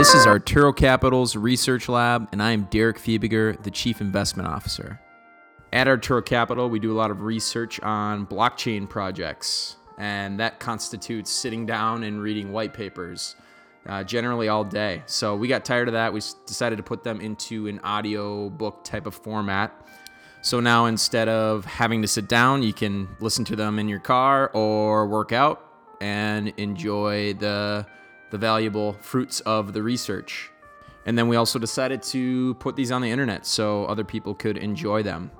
This is Arturo Capital's Research Lab, and I am Derek Fiebiger, the Chief Investment Officer. At Arturo Capital, we do a lot of research on blockchain projects, and that constitutes sitting down and reading white papers, uh, generally all day. So we got tired of that. We decided to put them into an audio book type of format. So now instead of having to sit down, you can listen to them in your car or work out and enjoy the the valuable fruits of the research. And then we also decided to put these on the internet so other people could enjoy them.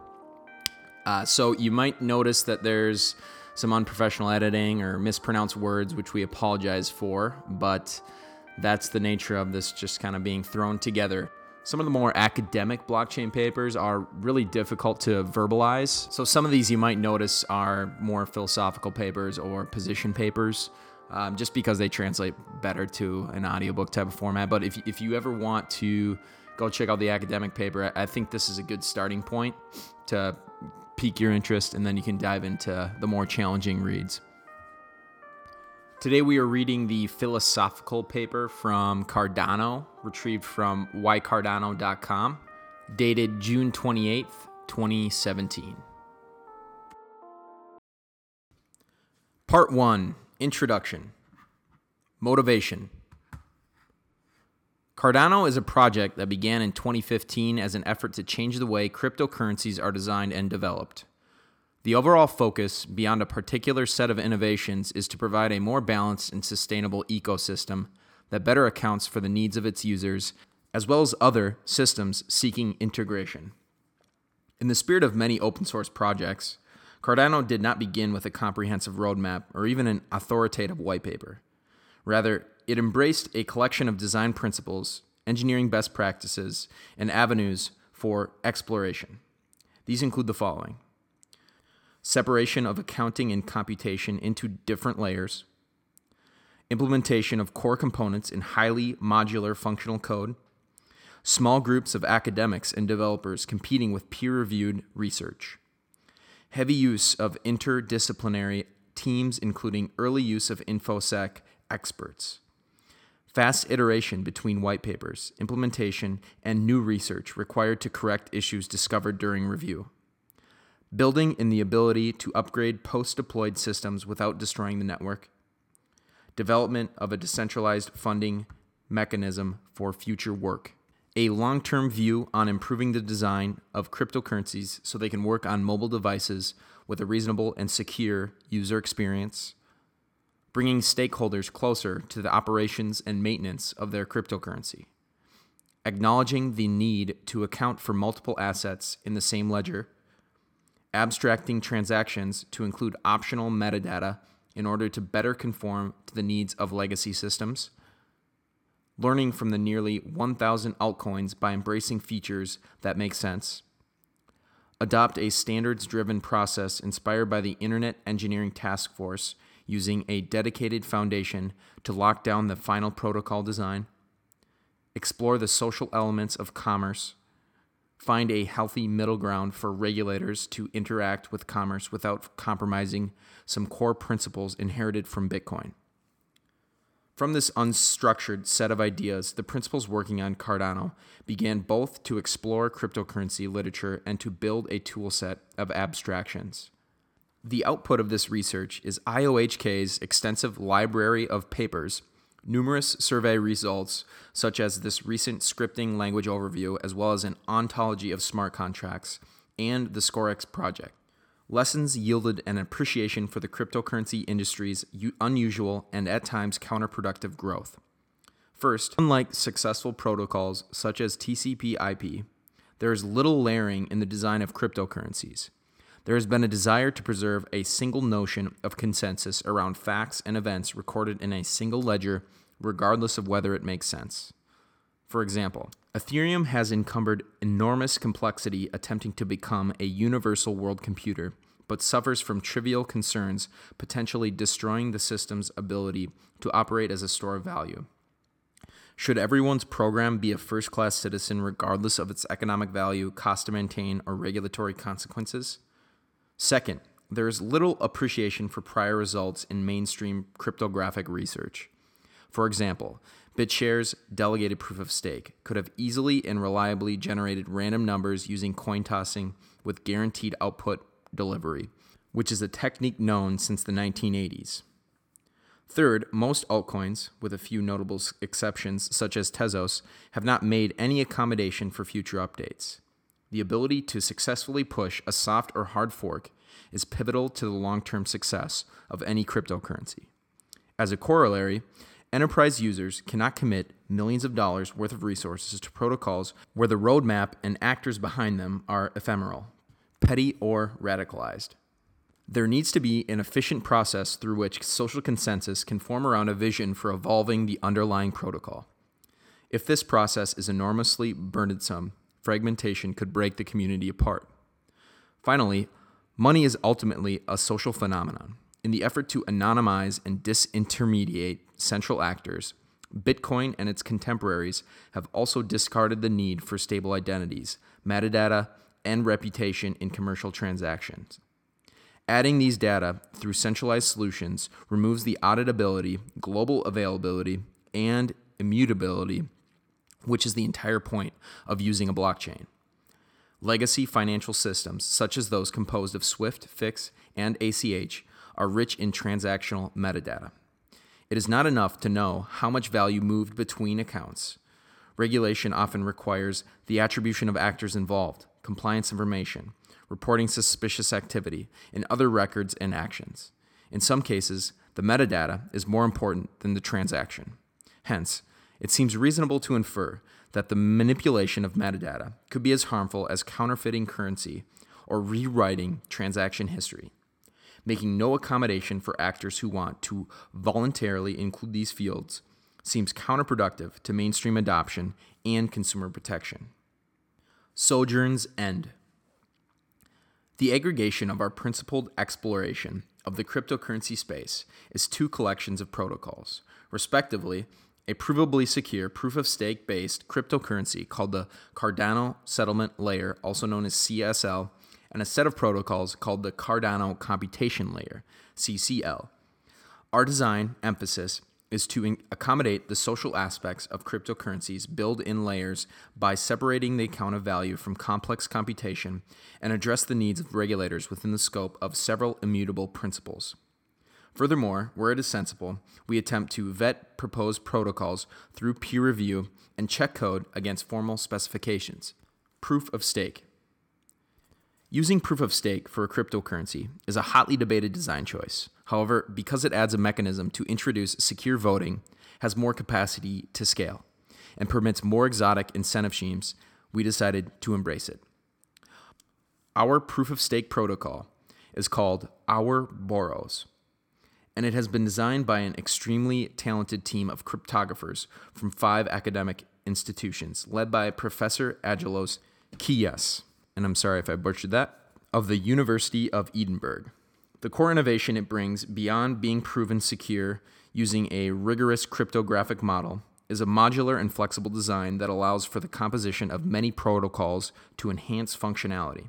Uh, so you might notice that there's some unprofessional editing or mispronounced words, which we apologize for, but that's the nature of this just kind of being thrown together. Some of the more academic blockchain papers are really difficult to verbalize. So some of these you might notice are more philosophical papers or position papers. Um, just because they translate better to an audiobook type of format. But if, if you ever want to go check out the academic paper, I I think this is a good starting point to pique your interest, and then you can dive into the more challenging reads. Today we are reading the philosophical paper from Cardano, retrieved from whycardano.com, dated June 28th, 2017. Part 1 Introduction Motivation Cardano is a project that began in 2015 as an effort to change the way cryptocurrencies are designed and developed. The overall focus, beyond a particular set of innovations, is to provide a more balanced and sustainable ecosystem that better accounts for the needs of its users, as well as other systems seeking integration. In the spirit of many open source projects, Cardano did not begin with a comprehensive roadmap or even an authoritative white paper. Rather, it embraced a collection of design principles, engineering best practices, and avenues for exploration. These include the following separation of accounting and computation into different layers, implementation of core components in highly modular functional code, small groups of academics and developers competing with peer reviewed research, heavy use of interdisciplinary teams, including early use of InfoSec experts, fast iteration between white papers, implementation, and new research required to correct issues discovered during review. Building in the ability to upgrade post deployed systems without destroying the network, development of a decentralized funding mechanism for future work, a long term view on improving the design of cryptocurrencies so they can work on mobile devices with a reasonable and secure user experience, bringing stakeholders closer to the operations and maintenance of their cryptocurrency. Acknowledging the need to account for multiple assets in the same ledger abstracting transactions to include optional metadata in order to better conform to the needs of legacy systems, learning from the nearly 1,000 altcoins by embracing features that make sense, adopt a standards driven process inspired by the Internet Engineering Task Force using a dedicated foundation to lock down the final protocol design, explore the social elements of commerce. Find a healthy middle ground for regulators to interact with commerce without compromising some core principles inherited from Bitcoin. From this unstructured set of ideas, the principals working on Cardano began both to explore cryptocurrency literature and to build a toolset of abstractions. The output of this research is IOHK's extensive library of papers numerous survey results, such as this recent scripting language overview, as well as an ontology of smart contracts, and the Scorex project. Lessons yielded an appreciation for the cryptocurrency industry's unusual and at times counterproductive growth. First, unlike successful protocols such as TCP IP, there is little layering in the design of cryptocurrencies. There has been a desire to preserve a single notion of consensus around facts and events recorded in a single ledger, regardless of whether it makes sense. For example, Ethereum has encumbered enormous complexity attempting to become a universal world computer, but suffers from trivial concerns potentially destroying the system's ability to operate as a store of value. Should everyone's program be a first class citizen regardless of its economic value, cost to maintain, or regulatory consequences? Second, there is little appreciation for prior results in mainstream cryptographic research. For example, BitShares delegated proof of stake could have easily and reliably generated random numbers using coin tossing with guaranteed output delivery, which is a technique known since the 1980s. Third, most altcoins, with a few notable exceptions such as Tezos, have not made any accommodation for future updates. The ability to successfully push a soft or hard fork is pivotal to the long term success of any cryptocurrency. As a corollary, enterprise users cannot commit millions of dollars worth of resources to protocols where the roadmap and actors behind them are ephemeral, petty, or radicalized. There needs to be an efficient process through which social consensus can form around a vision for evolving the underlying protocol. If this process is enormously burdensome, fragmentation could break the community apart. Finally, money is ultimately a social phenomenon. In the effort to anonymize and disintermediate central actors, Bitcoin and its contemporaries have also discarded the need for stable identities, metadata, and reputation in commercial transactions. Adding these data through centralized solutions removes the auditability, global availability, and immutability, which is the entire point of using a blockchain. Legacy financial systems, such as those composed of SWIFT, FIX, and ACH, are rich in transactional metadata. It is not enough to know how much value moved between accounts. Regulation often requires the attribution of actors involved, compliance information, reporting suspicious activity, and other records and actions. In some cases, the metadata is more important than the transaction. Hence, it seems reasonable to infer that the manipulation of metadata could be as harmful as counterfeiting currency or rewriting transaction history. Making no accommodation for actors who want to voluntarily include these fields seems counterproductive to mainstream adoption and consumer protection. Sojourn's End the aggregation of our principled exploration of the cryptocurrency space is two collections of protocols, respectively, a provably secure proof of stake based cryptocurrency called the Cardano Settlement Layer, also known as CSL, and a set of protocols called the Cardano Computation Layer, CCL. Our design emphasis is to accommodate the social aspects of cryptocurrencies build in layers by separating the account of value from complex computation and address the needs of regulators within the scope of several immutable principles. Furthermore, where it is sensible, we attempt to vet proposed protocols through peer review and check code against formal specifications. Proof of stake. Using proof of stake for a cryptocurrency is a hotly debated design choice. However, because it adds a mechanism to introduce secure voting, has more capacity to scale, and permits more exotic incentive schemes, we decided to embrace it. Our proof of stake protocol is called Ouroboros, and it has been designed by an extremely talented team of cryptographers from five academic institutions, led by Professor Aggelos Kias and I'm sorry if I butchered that, of the University of Edinburgh. The core innovation it brings, beyond being proven secure using a rigorous cryptographic model, is a modular and flexible design that allows for the composition of many protocols to enhance functionality.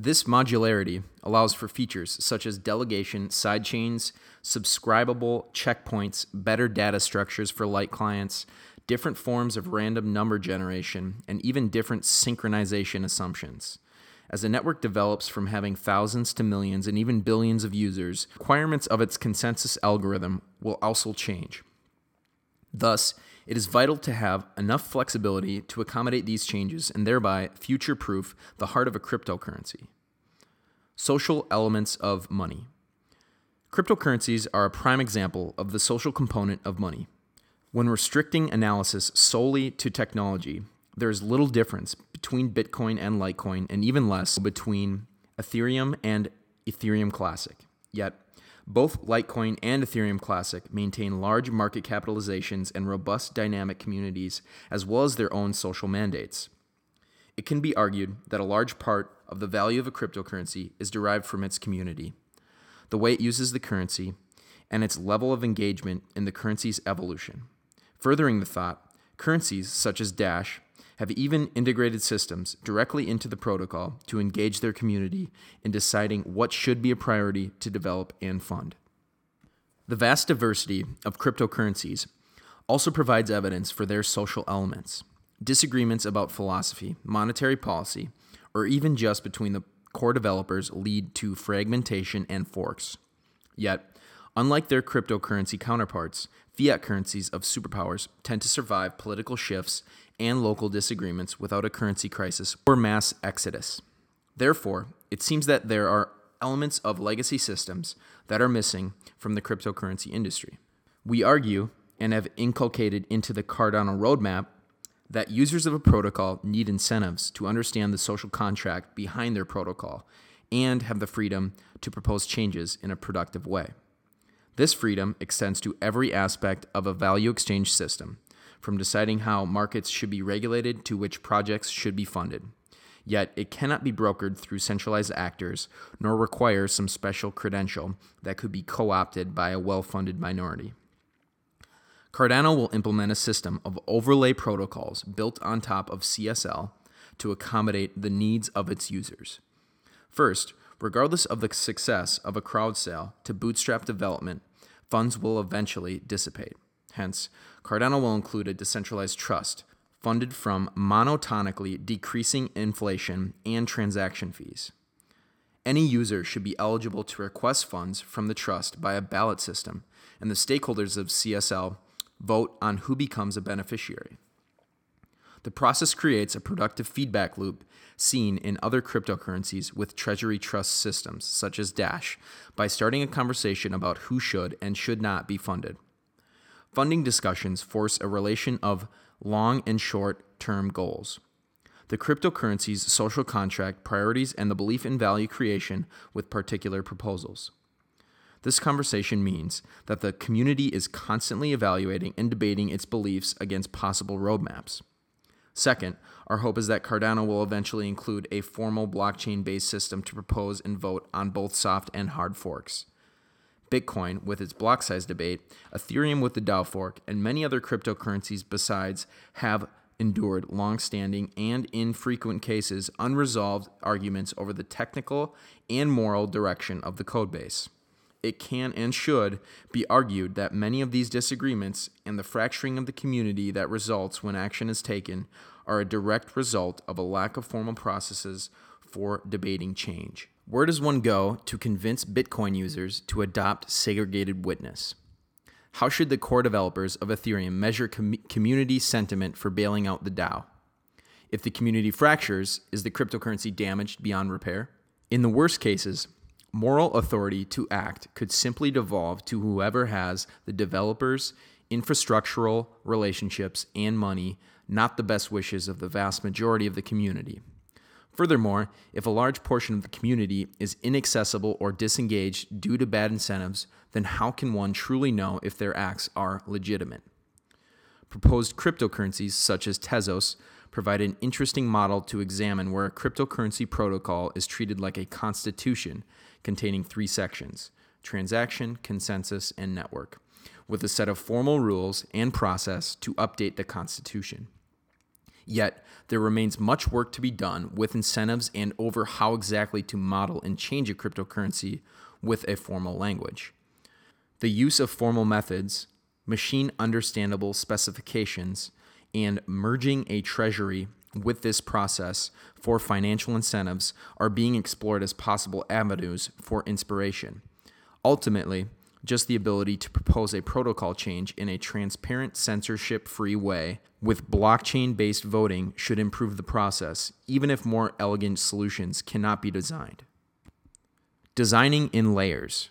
This modularity allows for features such as delegation, sidechains, subscribable checkpoints, better data structures for light clients, different forms of random number generation, and even different synchronization assumptions. As a network develops from having thousands to millions and even billions of users, requirements of its consensus algorithm will also change. Thus, it is vital to have enough flexibility to accommodate these changes and thereby future proof the heart of a cryptocurrency. Social elements of money. Cryptocurrencies are a prime example of the social component of money. When restricting analysis solely to technology, there is little difference between Bitcoin and Litecoin, and even less between Ethereum and Ethereum Classic. Yet, both Litecoin and Ethereum Classic maintain large market capitalizations and robust dynamic communities, as well as their own social mandates. It can be argued that a large part of the value of a cryptocurrency is derived from its community, the way it uses the currency, and its level of engagement in the currency's evolution. Furthering the thought, currencies such as Dash have even integrated systems directly into the protocol to engage their community in deciding what should be a priority to develop and fund. The vast diversity of cryptocurrencies also provides evidence for their social elements. Disagreements about philosophy, monetary policy, or even just between the core developers lead to fragmentation and forks. Yet, unlike their cryptocurrency counterparts, fiat currencies of superpowers tend to survive political shifts and local disagreements without a currency crisis or mass exodus. Therefore, it seems that there are elements of legacy systems that are missing from the cryptocurrency industry. We argue and have inculcated into the Cardano roadmap that users of a protocol need incentives to understand the social contract behind their protocol and have the freedom to propose changes in a productive way. This freedom extends to every aspect of a value exchange system, from deciding how markets should be regulated to which projects should be funded. Yet it cannot be brokered through centralized actors, nor require some special credential that could be co opted by a well funded minority. Cardano will implement a system of overlay protocols built on top of CSL to accommodate the needs of its users. First, regardless of the success of a crowd sale to bootstrap development, funds will eventually dissipate. Hence, Cardano will include a decentralized trust funded from monotonically decreasing inflation and transaction fees. Any user should be eligible to request funds from the trust by a ballot system, and the stakeholders of CSL vote on who becomes a beneficiary. The process creates a productive feedback loop seen in other cryptocurrencies with treasury trust systems, such as Dash, by starting a conversation about who should and should not be funded. Funding discussions force a relation of long and short term goals. The cryptocurrency's social contract, priorities, and the belief in value creation with particular proposals. This conversation means that the community is constantly evaluating and debating its beliefs against possible roadmaps. Second, our hope is that Cardano will eventually include a formal blockchain based system to propose and vote on both soft and hard forks. Bitcoin with its block size debate, Ethereum with the DAO fork, and many other cryptocurrencies besides have endured long standing and, in frequent cases, unresolved arguments over the technical and moral direction of the codebase it can and should be argued that many of these disagreements and the fracturing of the community that results when action is taken are a direct result of a lack of formal processes for debating change. Where does one go to convince Bitcoin users to adopt segregated witness? How should the core developers of Ethereum measure com- community sentiment for bailing out the DAO? If the community fractures, is the cryptocurrency damaged beyond repair? In the worst cases, Moral authority to act could simply devolve to whoever has the developers, infrastructural relationships, and money, not the best wishes of the vast majority of the community. Furthermore, if a large portion of the community is inaccessible or disengaged due to bad incentives, then how can one truly know if their acts are legitimate? Proposed cryptocurrencies such as Tezos provide an interesting model to examine where a cryptocurrency protocol is treated like a constitution containing three sections transaction, consensus, and network, with a set of formal rules and process to update the constitution. Yet, there remains much work to be done with incentives and over how exactly to model and change a cryptocurrency with a formal language. The use of formal methods, machine understandable specifications, and merging a treasury with this process for financial incentives are being explored as possible avenues for inspiration. Ultimately, just the ability to propose a protocol change in a transparent, censorship free way with blockchain based voting should improve the process, even if more elegant solutions cannot be designed. Designing in layers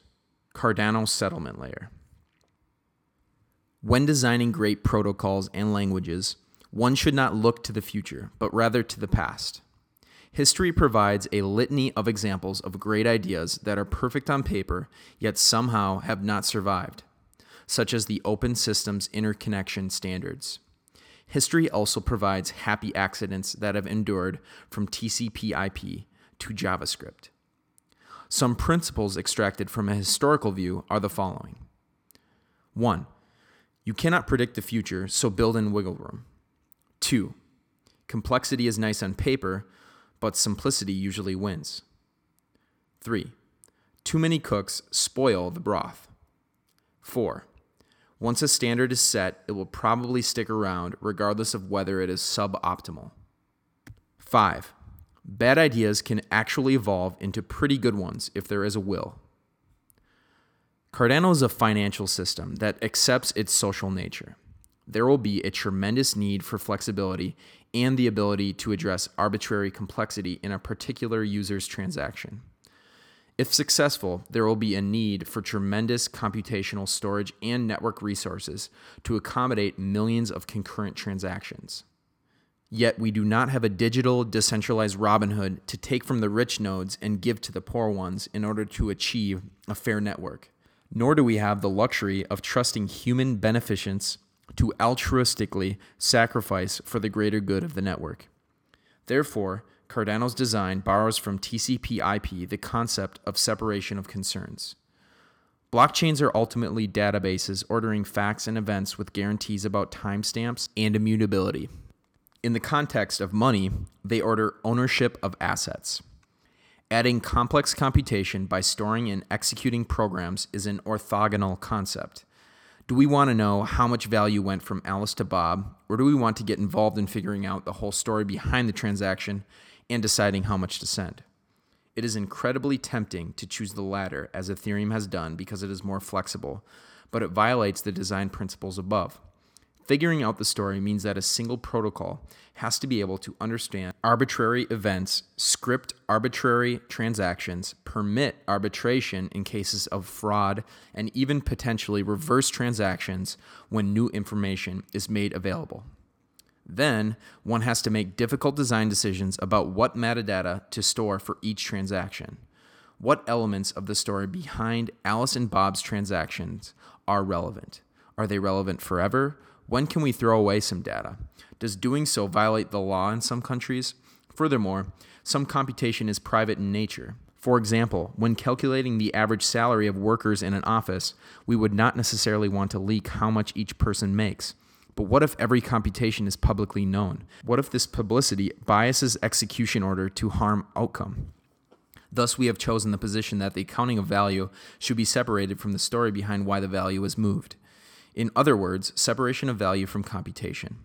Cardano settlement layer. When designing great protocols and languages, one should not look to the future, but rather to the past. History provides a litany of examples of great ideas that are perfect on paper, yet somehow have not survived, such as the Open Systems Interconnection Standards. History also provides happy accidents that have endured from TCP/IP to JavaScript. Some principles extracted from a historical view are the following 1. You cannot predict the future, so build in wiggle room. Two, complexity is nice on paper, but simplicity usually wins. Three, too many cooks spoil the broth. Four, Once a standard is set, it will probably stick around regardless of whether it is suboptimal. 5. Bad ideas can actually evolve into pretty good ones if there is a will. Cardano is a financial system that accepts its social nature. There will be a tremendous need for flexibility and the ability to address arbitrary complexity in a particular user's transaction. If successful, there will be a need for tremendous computational storage and network resources to accommodate millions of concurrent transactions. Yet we do not have a digital, decentralized Robinhood to take from the rich nodes and give to the poor ones in order to achieve a fair network. Nor do we have the luxury of trusting human beneficence to altruistically sacrifice for the greater good of the network. Therefore, Cardano's design borrows from TCP IP the concept of separation of concerns. Blockchains are ultimately databases ordering facts and events with guarantees about timestamps and immutability. In the context of money, they order ownership of assets. Adding complex computation by storing and executing programs is an orthogonal concept. Do we want to know how much value went from Alice to Bob, or do we want to get involved in figuring out the whole story behind the transaction and deciding how much to send. It is incredibly tempting to choose the latter, as Ethereum has done, because it is more flexible, but it violates the design principles above. Figuring out the story means that a single protocol has to be able to understand arbitrary events, script arbitrary transactions, permit arbitration in cases of fraud, and even potentially reverse transactions when new information is made available. Then, one has to make difficult design decisions about what metadata to store for each transaction. What elements of the story behind Alice and Bob's transactions are relevant? Are they relevant forever? When can we throw away some data? Does doing so violate the law in some countries? Furthermore, some computation is private in nature. For example, when calculating the average salary of workers in an office, we would not necessarily want to leak how much each person makes. But what if every computation is publicly known? What if this publicity biases execution order to harm outcome? Thus, we have chosen the position that the accounting of value should be separated from the story behind why the value is moved. In other words, separation of value from computation.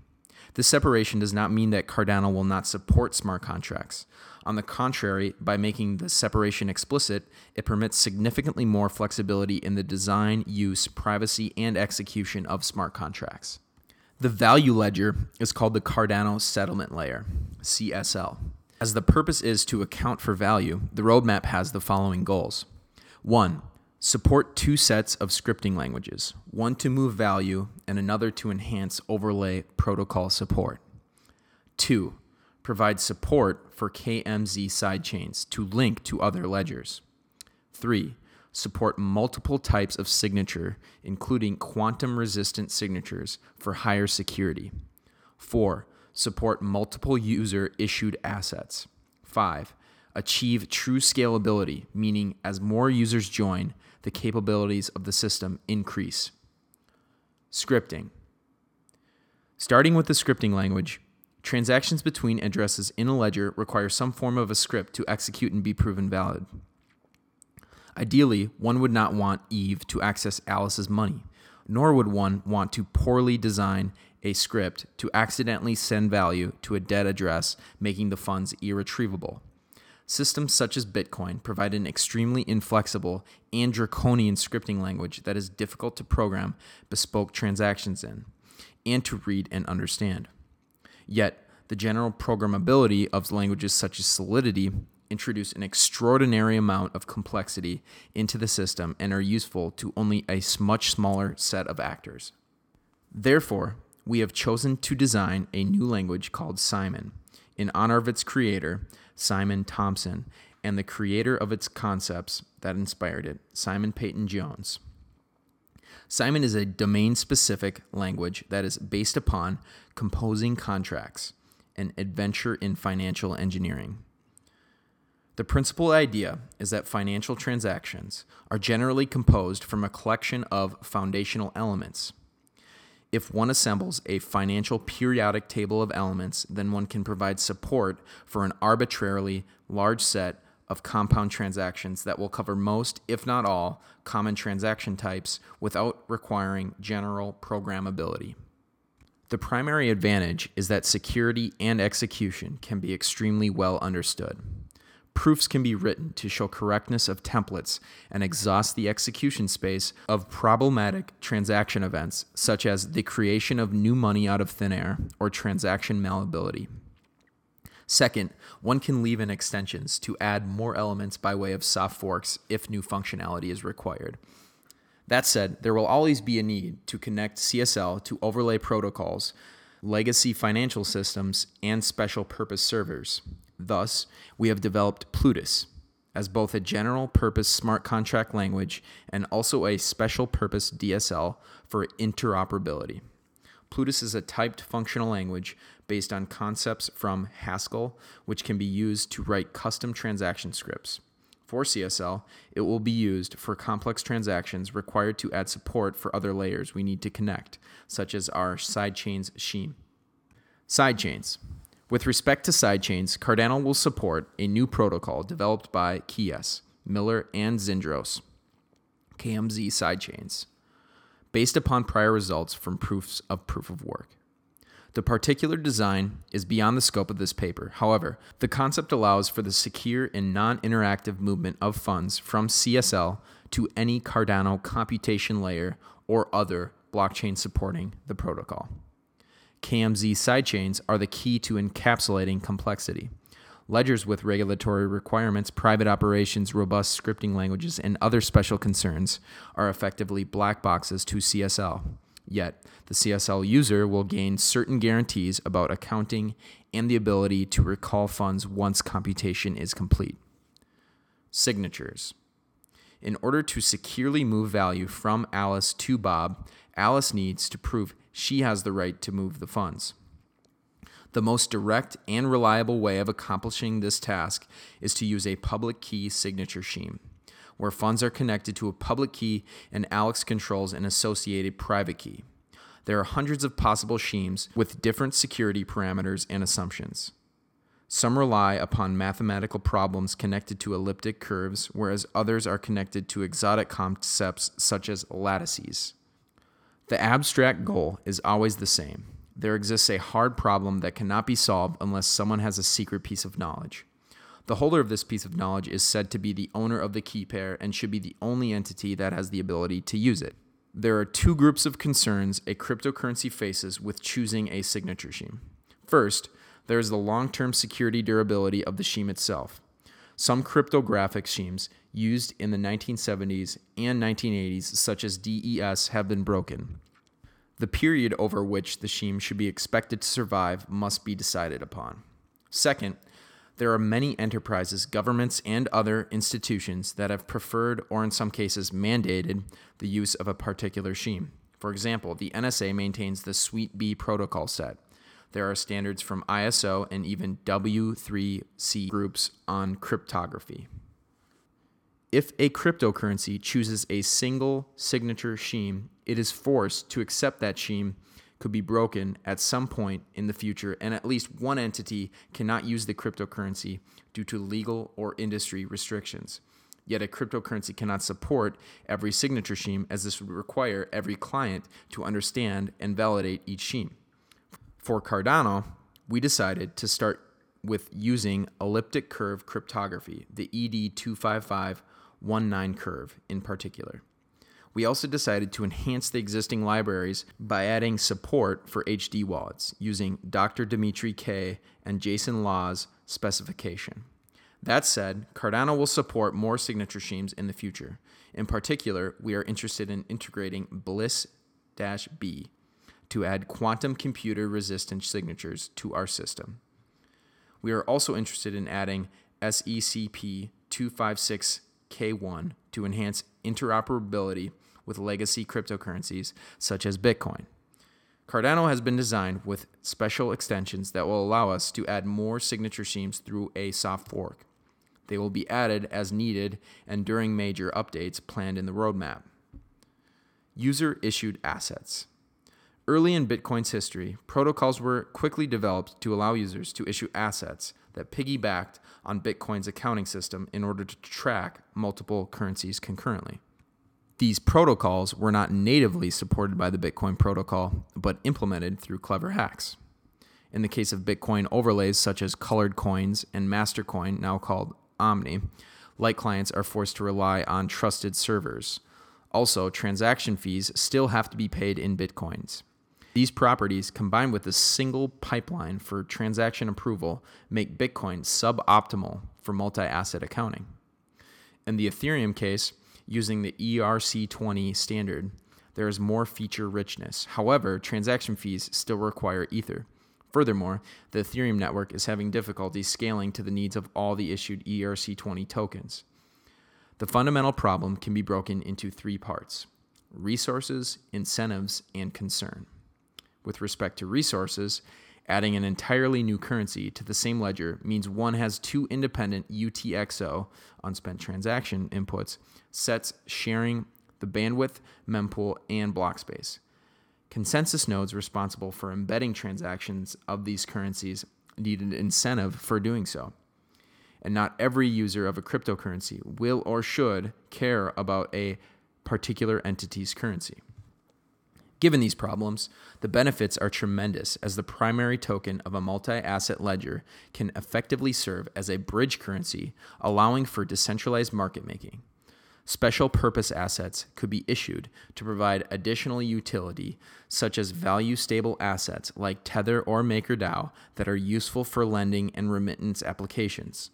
This separation does not mean that Cardano will not support smart contracts. On the contrary, by making the separation explicit, it permits significantly more flexibility in the design, use, privacy, and execution of smart contracts. The value ledger is called the Cardano Settlement Layer, CSL. As the purpose is to account for value, the roadmap has the following goals. One, support two sets of scripting languages, one to move value and another to enhance overlay protocol support. Two, provide support for KMZ sidechains to link to other ledgers. Three, support multiple types of signature, including quantum resistant signatures for higher security. 4. Support multiple user issued assets. 5. Achieve true scalability, meaning as more users join, the capabilities of the system increase. Scripting. Starting with the scripting language, transactions between addresses in a ledger require some form of a script to execute and be proven valid. Ideally, one would not want Eve to access Alice's money, nor would one want to poorly design a script to accidentally send value to a dead address, making the funds irretrievable. Systems such as Bitcoin provide an extremely inflexible and draconian scripting language that is difficult to program bespoke transactions in and to read and understand. Yet, the general programmability of languages such as Solidity introduce an extraordinary amount of complexity into the system and are useful to only a much smaller set of actors. Therefore, we have chosen to design a new language called Simon in honor of its creator, Simon Thompson, and the creator of its concepts that inspired it, Simon Peyton Jones. Simon is a domain specific language that is based upon composing contracts, an adventure in financial engineering. The principal idea is that financial transactions are generally composed from a collection of foundational elements. If one assembles a financial periodic table of elements, then one can provide support for an arbitrarily large set of compound transactions that will cover most, if not all, common transaction types without requiring general programmability. The primary advantage is that security and execution can be extremely well understood. Proofs can be written to show correctness of templates and exhaust the execution space of problematic transaction events, such as the creation of new money out of thin air or transaction malleability. Second, one can leave in extensions to add more elements by way of soft forks if new functionality is required. That said, there will always be a need to connect CSL to overlay protocols, legacy financial systems, and special purpose servers. Thus, we have developed Plutus as both a general purpose smart contract language and also a special purpose DSL for interoperability. Plutus is a typed functional language based on concepts from Haskell, which can be used to write custom transaction scripts. For CSL, it will be used for complex transactions required to add support for other layers we need to connect, such as our sidechains scheme. Sidechains. With respect to sidechains, Cardano will support a new protocol developed by Kies, Miller, and Zindros, KMZ sidechains, based upon prior results from proofs of proof of work. The particular design is beyond the scope of this paper. However, the concept allows for the secure and non interactive movement of funds from CSL to any Cardano computation layer or other blockchain supporting the protocol. KMZ sidechains are the key to encapsulating complexity. Ledgers with regulatory requirements, private operations, robust scripting languages, and other special concerns are effectively black boxes to CSL. Yet, the CSL user will gain certain guarantees about accounting and the ability to recall funds once computation is complete. Signatures. In order to securely move value from Alice to Bob, Alice needs to prove she has the right to move the funds. The most direct and reliable way of accomplishing this task is to use a public key signature scheme, where funds are connected to a public key and Alex controls an associated private key. There are hundreds of possible schemes with different security parameters and assumptions. Some rely upon mathematical problems connected to elliptic curves, whereas others are connected to exotic concepts such as lattices. The abstract goal is always the same. There exists a hard problem that cannot be solved unless someone has a secret piece of knowledge. The holder of this piece of knowledge is said to be the owner of the key pair and should be the only entity that has the ability to use it. There are two groups of concerns a cryptocurrency faces with choosing a signature scheme. First, there is the long term security durability of the scheme itself. Some cryptographic schemes used in the 1970s and 1980s, such as DES, have been broken. The period over which the scheme should be expected to survive must be decided upon. Second, there are many enterprises, governments, and other institutions that have preferred or, in some cases, mandated the use of a particular scheme. For example, the NSA maintains the Suite B protocol set. There are standards from ISO and even W3C groups on cryptography. If a cryptocurrency chooses a single signature scheme, it is forced to accept that scheme could be broken at some point in the future, and at least one entity cannot use the cryptocurrency due to legal or industry restrictions. Yet a cryptocurrency cannot support every signature scheme, as this would require every client to understand and validate each scheme. For Cardano, we decided to start with using elliptic curve cryptography, the ED25519 curve in particular. We also decided to enhance the existing libraries by adding support for HD wallets using Dr. Dimitri K and Jason Law's specification. That said, Cardano will support more signature schemes in the future. In particular, we are interested in integrating Bliss B to add quantum computer resistant signatures to our system. We are also interested in adding SECP 256K1 to enhance interoperability with legacy cryptocurrencies such as Bitcoin. Cardano has been designed with special extensions that will allow us to add more signature schemes through a soft fork. They will be added as needed and during major updates planned in the roadmap. User issued assets. Early in Bitcoin's history, protocols were quickly developed to allow users to issue assets that piggybacked on Bitcoin's accounting system in order to track multiple currencies concurrently. These protocols were not natively supported by the Bitcoin protocol, but implemented through clever hacks. In the case of Bitcoin overlays such as colored coins and Mastercoin, now called Omni, light clients are forced to rely on trusted servers. Also, transaction fees still have to be paid in Bitcoins. These properties, combined with a single pipeline for transaction approval, make Bitcoin suboptimal for multi asset accounting. In the Ethereum case, using the ERC20 standard, there is more feature richness. However, transaction fees still require Ether. Furthermore, the Ethereum network is having difficulty scaling to the needs of all the issued ERC20 tokens. The fundamental problem can be broken into three parts resources, incentives, and concern. With respect to resources, adding an entirely new currency to the same ledger means one has two independent UTXO, unspent transaction inputs, sets sharing the bandwidth, mempool, and block space. Consensus nodes responsible for embedding transactions of these currencies need an incentive for doing so. And not every user of a cryptocurrency will or should care about a particular entity's currency. Given these problems, the benefits are tremendous as the primary token of a multi asset ledger can effectively serve as a bridge currency, allowing for decentralized market making. Special purpose assets could be issued to provide additional utility, such as value stable assets like Tether or MakerDAO that are useful for lending and remittance applications.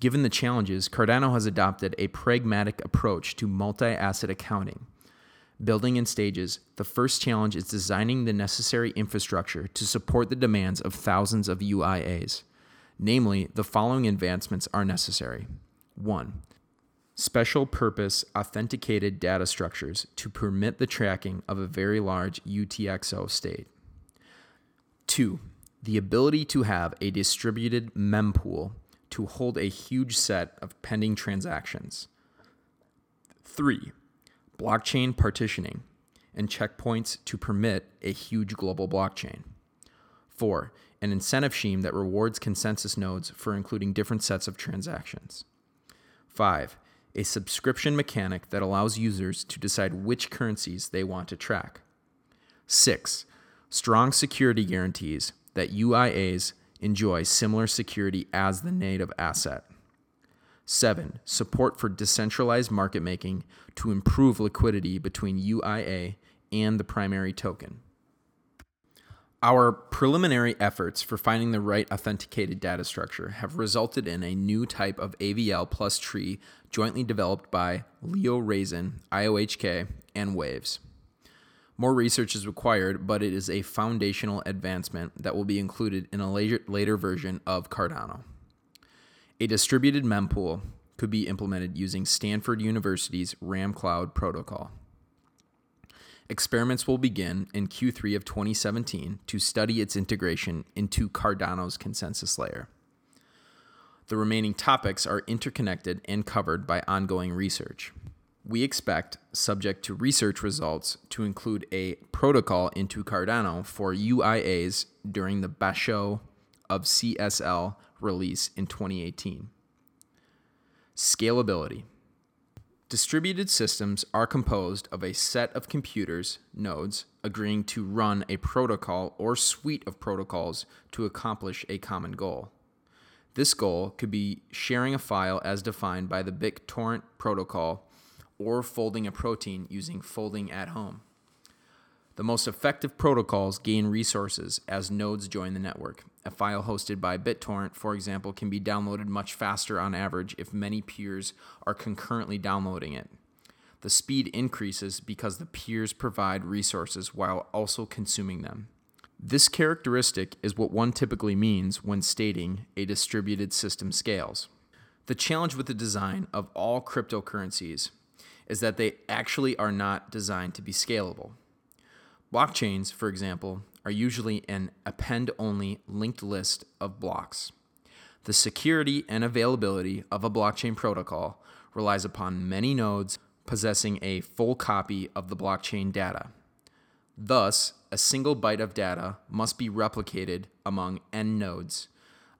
Given the challenges, Cardano has adopted a pragmatic approach to multi asset accounting building in stages, the first challenge is designing the necessary infrastructure to support the demands of thousands of UIAs. Namely, the following advancements are necessary. 1. Special purpose authenticated data structures to permit the tracking of a very large UTXO state. 2. The ability to have a distributed mempool to hold a huge set of pending transactions. 3 blockchain partitioning, and checkpoints to permit a huge global blockchain. Four, an incentive scheme that rewards consensus nodes for including different sets of transactions. Five, a subscription mechanic that allows users to decide which currencies they want to track. Six, strong security guarantees that UIAs enjoy similar security as the native asset. Seven, support for decentralized market making to improve liquidity between UIA and the primary token. Our preliminary efforts for finding the right authenticated data structure have resulted in a new type of AVL plus tree jointly developed by Leo Reyzin, IOHK, and Waves. More research is required, but it is a foundational advancement that will be included in a later, later version of Cardano. A distributed mempool could be implemented using Stanford University's RAM Cloud protocol. Experiments will begin in Q3 of 2017 to study its integration into Cardano's consensus layer. The remaining topics are interconnected and covered by ongoing research. We expect, subject to research results, to include a protocol into Cardano for UIAs during the Basho of CSL release in 2018. Scalability. Distributed systems are composed of a set of computers, nodes, agreeing to run a protocol or suite of protocols to accomplish a common goal. This goal could be sharing a file as defined by the BitTorrent protocol or folding a protein using folding at home. The most effective protocols gain resources as nodes join the network. A file hosted by BitTorrent, for example, can be downloaded much faster on average if many peers are concurrently downloading it. The speed increases because the peers provide resources while also consuming them. This characteristic is what one typically means when stating a distributed system scales. The challenge with the design of all cryptocurrencies is that they actually are not designed to be scalable. Blockchains, for example, are usually an append only linked list of blocks. The security and availability of a blockchain protocol relies upon many nodes possessing a full copy of the blockchain data. Thus, a single byte of data must be replicated among n nodes.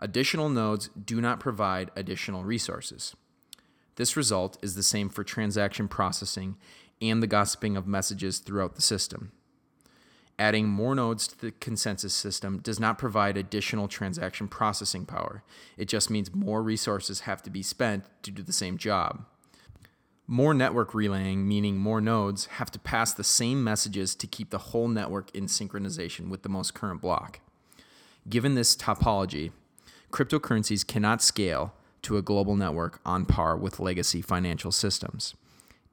Additional nodes do not provide additional resources. This result is the same for transaction processing and the gossiping of messages throughout the system. Adding more nodes to the consensus system does not provide additional transaction processing power. It just means more resources have to be spent to do the same job. More network relaying, meaning more nodes, have to pass the same messages to keep the whole network in synchronization with the most current block. Given this topology, cryptocurrencies cannot scale to a global network on par with legacy financial systems.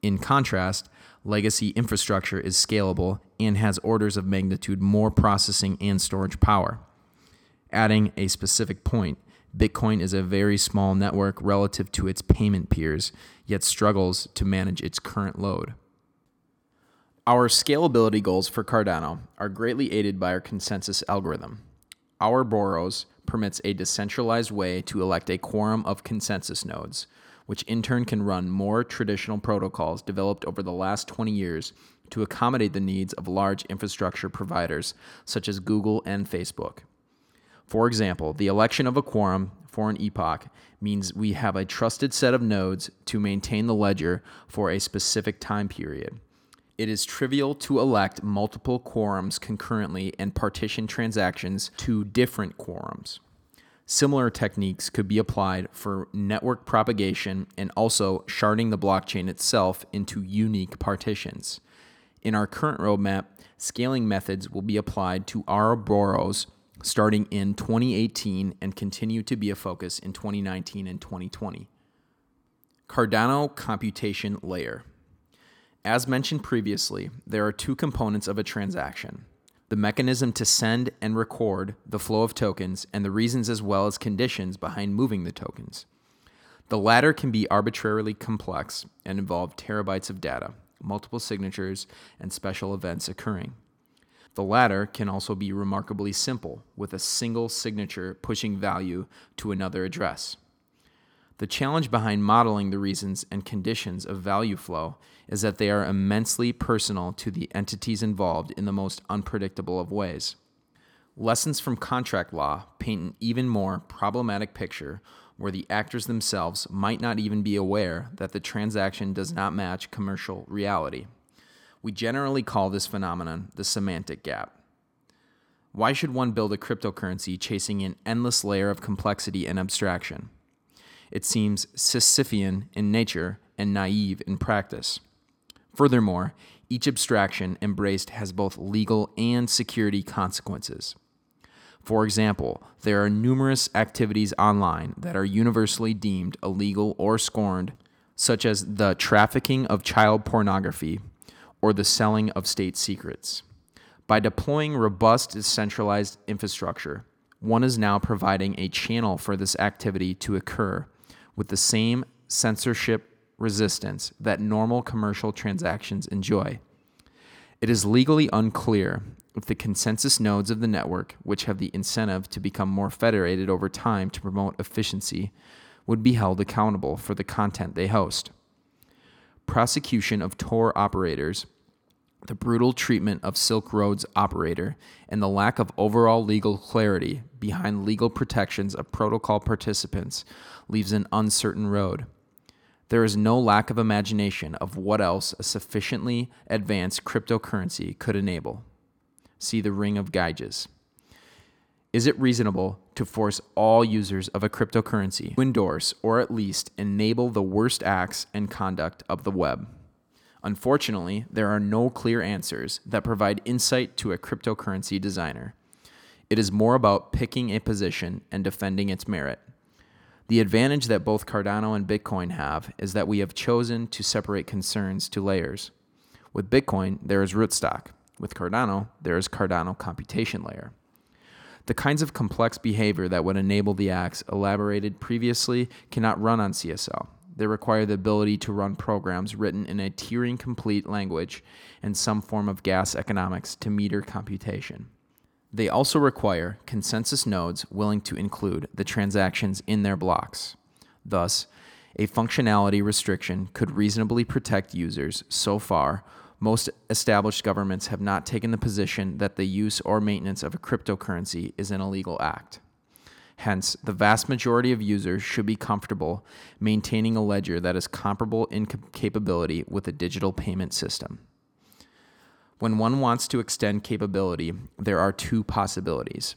In contrast, legacy infrastructure is scalable and has orders of magnitude more processing and storage power. Adding a specific point, Bitcoin is a very small network relative to its payment peers, yet struggles to manage its current load. Our scalability goals for Cardano are greatly aided by our consensus algorithm. Our Ouroboros permits a decentralized way to elect a quorum of consensus nodes, which in turn can run more traditional protocols developed over the last 20 years to accommodate the needs of large infrastructure providers such as Google and Facebook. For example, the election of a quorum for an epoch means we have a trusted set of nodes to maintain the ledger for a specific time period. It is trivial to elect multiple quorums concurrently and partition transactions to different quorums. Similar techniques could be applied for network propagation and also sharding the blockchain itself into unique partitions. In our current roadmap, scaling methods will be applied to Ouroboros starting in 2018 and continue to be a focus in 2019 and 2020. Cardano Computation Layer. As mentioned previously, there are two components of a transaction the mechanism to send and record the flow of tokens, and the reasons as well as conditions behind moving the tokens. The latter can be arbitrarily complex and involve terabytes of data, multiple signatures, and special events occurring. The latter can also be remarkably simple, with a single signature pushing value to another address. The challenge behind modeling the reasons and conditions of value flow is that they are immensely personal to the entities involved in the most unpredictable of ways. Lessons from contract law paint an even more problematic picture where the actors themselves might not even be aware that the transaction does not match commercial reality. We generally call this phenomenon the semantic gap. Why should one build a cryptocurrency chasing an endless layer of complexity and abstraction? It seems Sisyphean in nature and naive in practice. Furthermore, each abstraction embraced has both legal and security consequences. For example, there are numerous activities online that are universally deemed illegal or scorned, such as the trafficking of child pornography or the selling of state secrets. By deploying robust decentralized infrastructure, one is now providing a channel for this activity to occur with the same censorship resistance that normal commercial transactions enjoy. It is legally unclear if the consensus nodes of the network, which have the incentive to become more federated over time to promote efficiency, would be held accountable for the content they host. Prosecution of Tor operators, the brutal treatment of Silk Road's operator, and the lack of overall legal clarity behind legal protections of protocol participants leaves an uncertain road. There is no lack of imagination of what else a sufficiently advanced cryptocurrency could enable. See the Ring of Gyges. Is it reasonable to force all users of a cryptocurrency to endorse or at least enable the worst acts and conduct of the web? Unfortunately, there are no clear answers that provide insight to a cryptocurrency designer. It is more about picking a position and defending its merit. The advantage that both Cardano and Bitcoin have is that we have chosen to separate concerns to layers. With Bitcoin, there is rootstock. With Cardano, there is Cardano computation layer. The kinds of complex behavior that would enable the acts elaborated previously cannot run on CSL. They require the ability to run programs written in a Turing complete language and some form of gas economics to meter computation. They also require consensus nodes willing to include the transactions in their blocks. Thus, a functionality restriction could reasonably protect users so far, most established governments have not taken the position that the use or maintenance of a cryptocurrency is an illegal act. Hence, the vast majority of users should be comfortable maintaining a ledger that is comparable in capability with a digital payment system. When one wants to extend capability, there are two possibilities.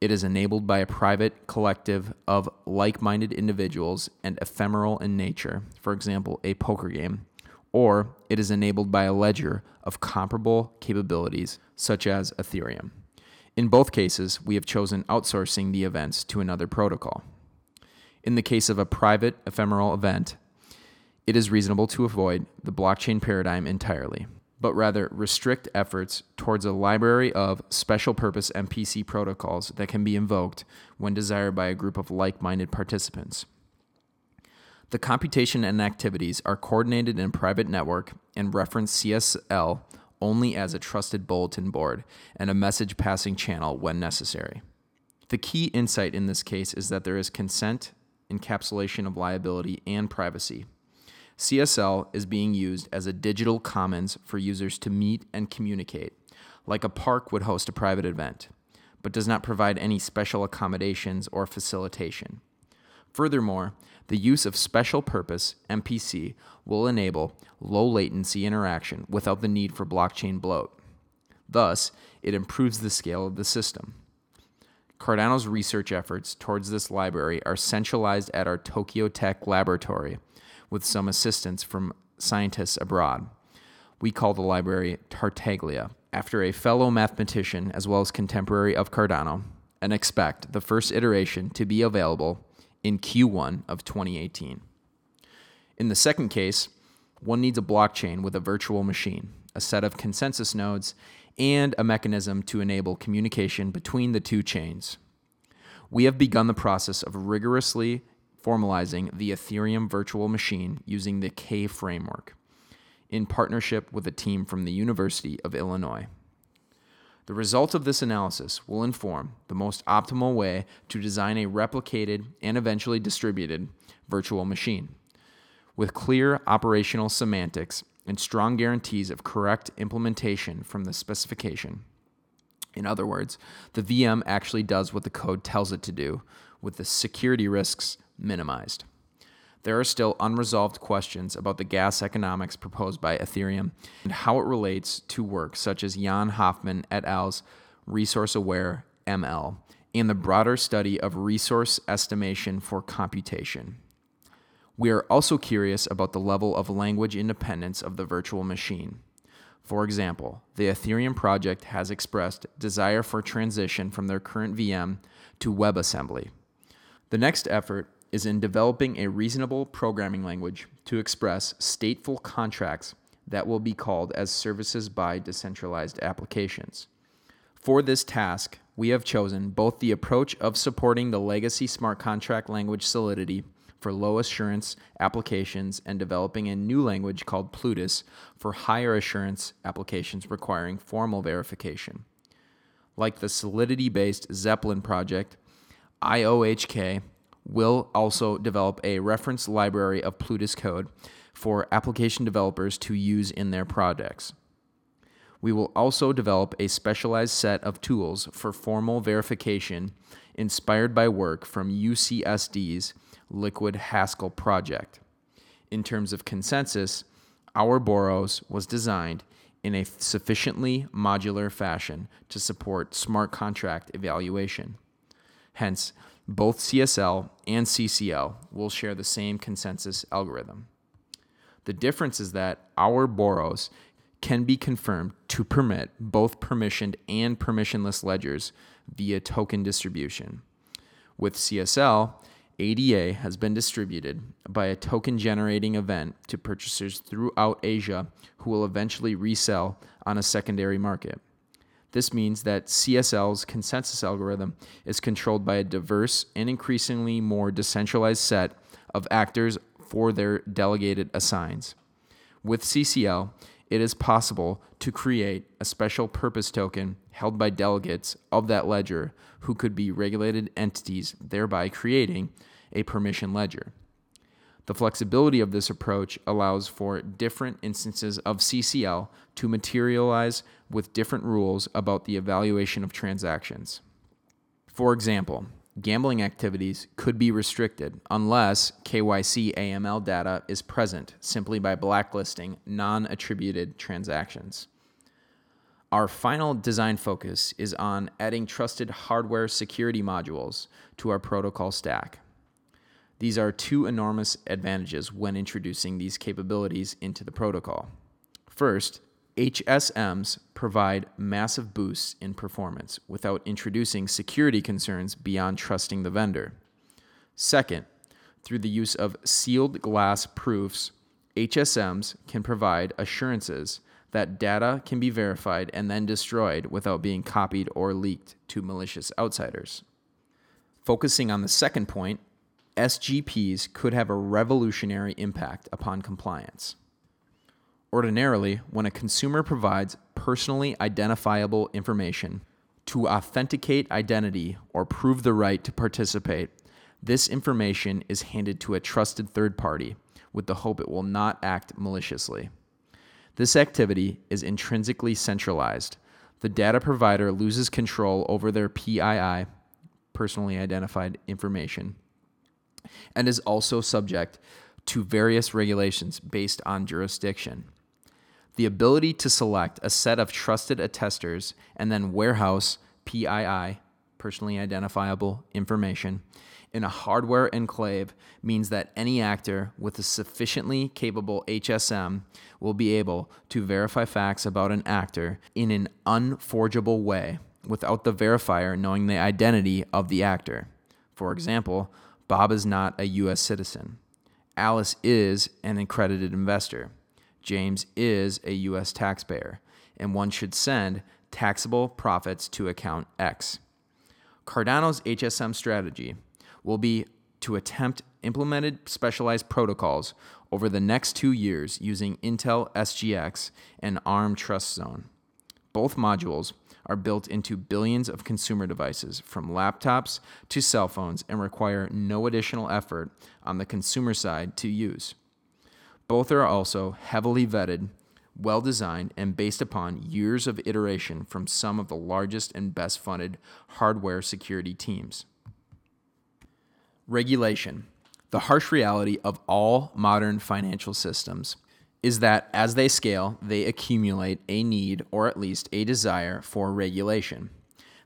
It is enabled by a private collective of like minded individuals and ephemeral in nature, for example, a poker game, or it is enabled by a ledger of comparable capabilities, such as Ethereum. In both cases, we have chosen outsourcing the events to another protocol. In the case of a private ephemeral event, it is reasonable to avoid the blockchain paradigm entirely but rather restrict efforts towards a library of special purpose MPC protocols that can be invoked when desired by a group of like minded participants. The computation and activities are coordinated in a private network and reference CSL only as a trusted bulletin board and a message passing channel when necessary. The key insight in this case is that there is consent, encapsulation of liability, and privacy. CSL is being used as a digital commons for users to meet and communicate, like a park would host a private event, but does not provide any special accommodations or facilitation. Furthermore, the use of special purpose MPC will enable low latency interaction without the need for blockchain bloat. Thus, it improves the scale of the system. Cardano's research efforts towards this library are centralized at our Tokyo Tech laboratory with some assistance from scientists abroad. We call the library Tartaglia, after a fellow mathematician as well as contemporary of Cardano, and expect the first iteration to be available in Q1 of 2018. In the second case, one needs a blockchain with a virtual machine, a set of consensus nodes, and a mechanism to enable communication between the two chains. We have begun the process of rigorously formalizing the Ethereum virtual machine using the K framework in partnership with a team from the University of Illinois. The result of this analysis will inform the most optimal way to design a replicated and eventually distributed virtual machine. With clear operational semantics and strong guarantees of correct implementation from the specification. In other words, the VM actually does what the code tells it to do, with the security risks minimized. There are still unresolved questions about the gas economics proposed by Ethereum and how it relates to work such as Jan Hoffmann et al.'s Resource Aware ML and the broader study of resource estimation for computation. We are also curious about the level of language independence of the virtual machine. For example, the Ethereum project has expressed desire for transition from their current VM to WebAssembly. The next effort is in developing a reasonable programming language to express stateful contracts that will be called as services by decentralized applications. For this task, we have chosen both the approach of supporting the legacy smart contract language Solidity for low assurance applications and developing a new language called Plutus for higher assurance applications requiring formal verification. Like the Solidity based Zeppelin project, IOHK will also develop a reference library of Plutus code for application developers to use in their projects. We will also develop a specialized set of tools for formal verification inspired by work from UCSD's Liquid Haskell project. In terms of consensus, Ouroboros was designed in a sufficiently modular fashion to support smart contract evaluation. Hence, both CSL and CCL will share the same consensus algorithm. The difference is that Ouroboros can be confirmed to permit both permissioned and permissionless ledgers via token distribution. With CSL, ADA has been distributed by a token generating event to purchasers throughout Asia who will eventually resell on a secondary market. This means that CSL's consensus algorithm is controlled by a diverse and increasingly more decentralized set of actors for their delegated assigns. With CCL, it is possible to create a special purpose token held by delegates of that ledger who could be regulated entities, thereby creating a permission ledger. The flexibility of this approach allows for different instances of CCL to materialize with different rules about the evaluation of transactions. For example, gambling activities could be restricted unless KYC AML data is present simply by blacklisting non attributed transactions. Our final design focus is on adding trusted hardware security modules to our protocol stack. These are two enormous advantages when introducing these capabilities into the protocol. First, HSMs provide massive boosts in performance without introducing security concerns beyond trusting the vendor. Second, through the use of sealed glass proofs, HSMs can provide assurances that data can be verified and then destroyed without being copied or leaked to malicious outsiders. Focusing on the second point, SGPs could have a revolutionary impact upon compliance. Ordinarily, when a consumer provides personally identifiable information to authenticate identity or prove the right to participate, this information is handed to a trusted third party with the hope it will not act maliciously. This activity is intrinsically centralized. The data provider loses control over their PII, personally identified information, and is also subject to various regulations based on jurisdiction. The ability to select a set of trusted attesters and then warehouse PII, personally identifiable information, in a hardware enclave means that any actor with a sufficiently capable HSM will be able to verify facts about an actor in an unforgeable way without the verifier knowing the identity of the actor. For example, Bob is not a U.S. citizen. Alice is an accredited investor. James is a U.S. taxpayer, and one should send taxable profits to account X. Cardano's HSM strategy will be to attempt implemented specialized protocols over the next two years using Intel SGX and ARM Trust Zone. Both modules are built into billions of consumer devices, from laptops to cell phones, and require no additional effort on the consumer side to use. Both are also heavily vetted, well designed, and based upon years of iteration from some of the largest and best funded hardware security teams. Regulation. The harsh reality of all modern financial systems is that as they scale, they accumulate a need or at least a desire for regulation.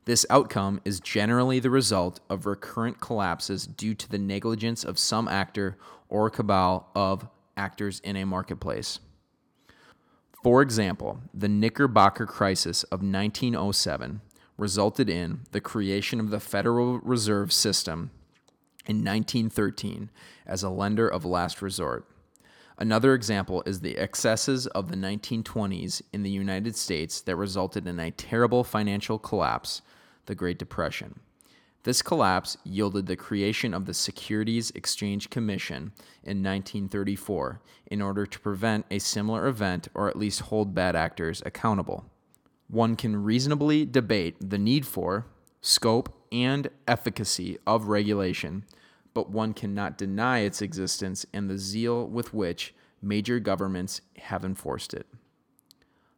This outcome is generally the result of recurrent collapses due to the negligence of some actor or cabal of actors in a marketplace. For example, the Knickerbocker crisis of 1907 resulted in the creation of the Federal Reserve System in 1913 as a lender of last resort. Another example is the excesses of the 1920s in the United States that resulted in a terrible financial collapse, the Great Depression. This collapse yielded the creation of the Securities Exchange Commission in 1934 in order to prevent a similar event or at least hold bad actors accountable. One can reasonably debate the need for, scope, and efficacy of regulation, but one cannot deny its existence and the zeal with which major governments have enforced it.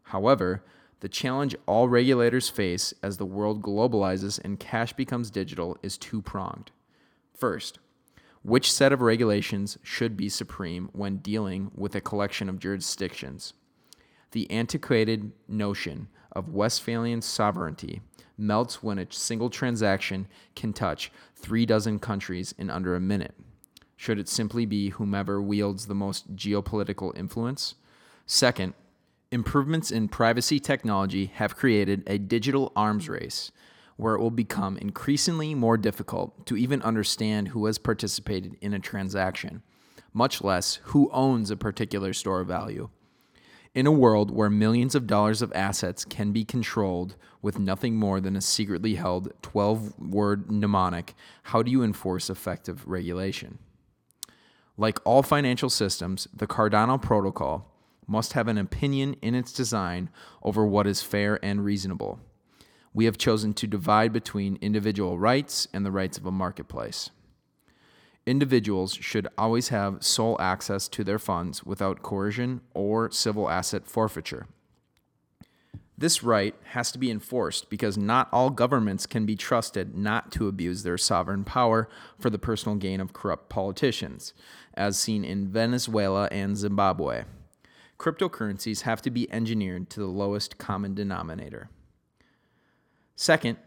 However, the challenge all regulators face as the world globalizes and cash becomes digital is two pronged. First, which set of regulations should be supreme when dealing with a collection of jurisdictions? The antiquated notion of Westphalian sovereignty melts when a single transaction can touch three dozen countries in under a minute. Should it simply be whomever wields the most geopolitical influence? Second, Improvements in privacy technology have created a digital arms race where it will become increasingly more difficult to even understand who has participated in a transaction, much less who owns a particular store of value. In a world where millions of dollars of assets can be controlled with nothing more than a secretly held 12 word mnemonic, how do you enforce effective regulation? Like all financial systems, the Cardano protocol must have an opinion in its design over what is fair and reasonable. We have chosen to divide between individual rights and the rights of a marketplace. Individuals should always have sole access to their funds without coercion or civil asset forfeiture. This right has to be enforced because not all governments can be trusted not to abuse their sovereign power for the personal gain of corrupt politicians, as seen in Venezuela and Zimbabwe. Cryptocurrencies have to be engineered to the lowest common denominator. Second,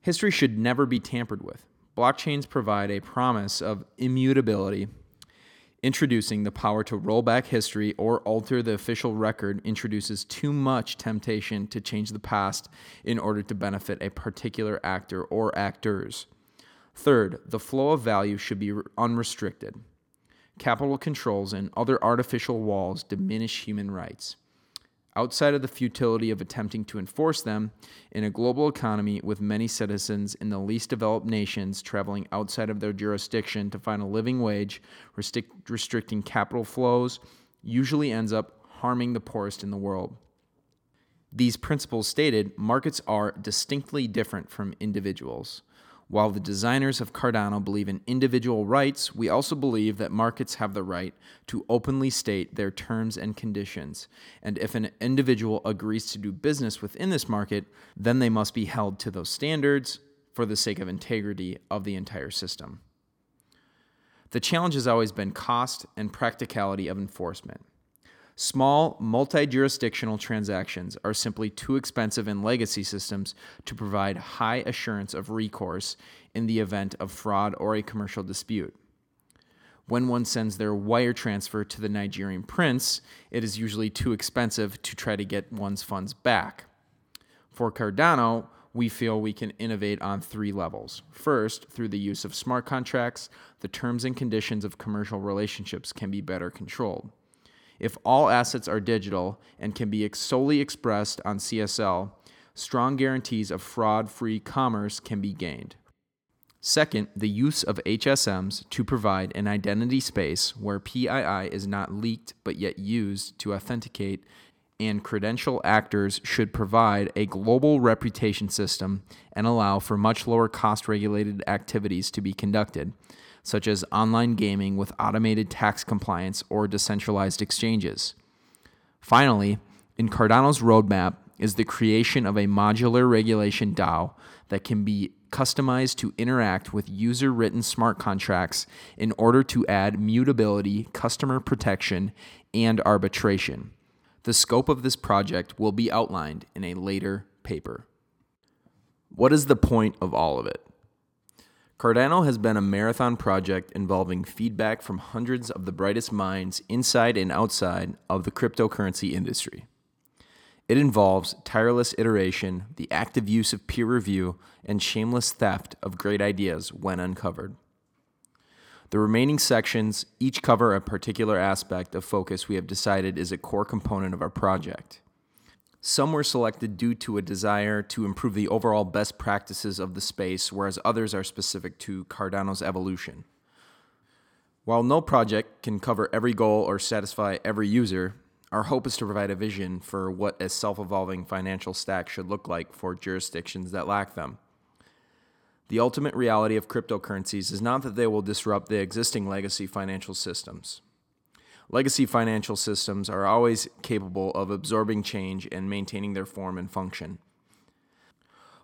history should never be tampered with. Blockchains provide a promise of immutability Introducing the power to roll back history or alter the official record introduces too much temptation to change the past in order to benefit a particular actor or actors. Third, the flow of value should be unrestricted. Capital controls and other artificial walls diminish human rights outside of the futility of attempting to enforce them in a global economy with many citizens in the least developed nations traveling outside of their jurisdiction to find a living wage, restrict, restricting capital flows, usually ends up harming the poorest in the world. These principles stated, markets are distinctly different from individuals. While the designers of Cardano believe in individual rights, we also believe that markets have the right to openly state their terms and conditions. And if an individual agrees to do business within this market, then they must be held to those standards for the sake of integrity of the entire system. The challenge has always been cost and practicality of enforcement. Small, multi jurisdictional transactions are simply too expensive in legacy systems to provide high assurance of recourse in the event of fraud or a commercial dispute. When one sends their wire transfer to the Nigerian prince, it is usually too expensive to try to get one's funds back. For Cardano, we feel we can innovate on three levels. First, through the use of smart contracts, the terms and conditions of commercial relationships can be better controlled. If all assets are digital and can be solely expressed on CSL, strong guarantees of fraud free commerce can be gained. Second, the use of HSMs to provide an identity space where PII is not leaked but yet used to authenticate, and credential actors should provide a global reputation system and allow for much lower cost regulated activities to be conducted, such as online gaming with automated tax compliance or decentralized exchanges. Finally, in Cardano's roadmap is the creation of a modular regulation DAO that can be customized to interact with user written smart contracts in order to add mutability, customer protection, and arbitration. The scope of this project will be outlined in a later paper. What is the point of all of it? Cardano has been a marathon project involving feedback from hundreds of the brightest minds inside and outside of the cryptocurrency industry. It involves tireless iteration, the active use of peer review, and shameless theft of great ideas when uncovered. The remaining sections each cover a particular aspect of focus we have decided is a core component of our project. Some were selected due to a desire to improve the overall best practices of the space, whereas others are specific to Cardano's evolution. While no project can cover every goal or satisfy every user, our hope is to provide a vision for what a self evolving financial stack should look like for jurisdictions that lack them. The ultimate reality of cryptocurrencies is not that they will disrupt the existing legacy financial systems. Legacy financial systems are always capable of absorbing change and maintaining their form and function.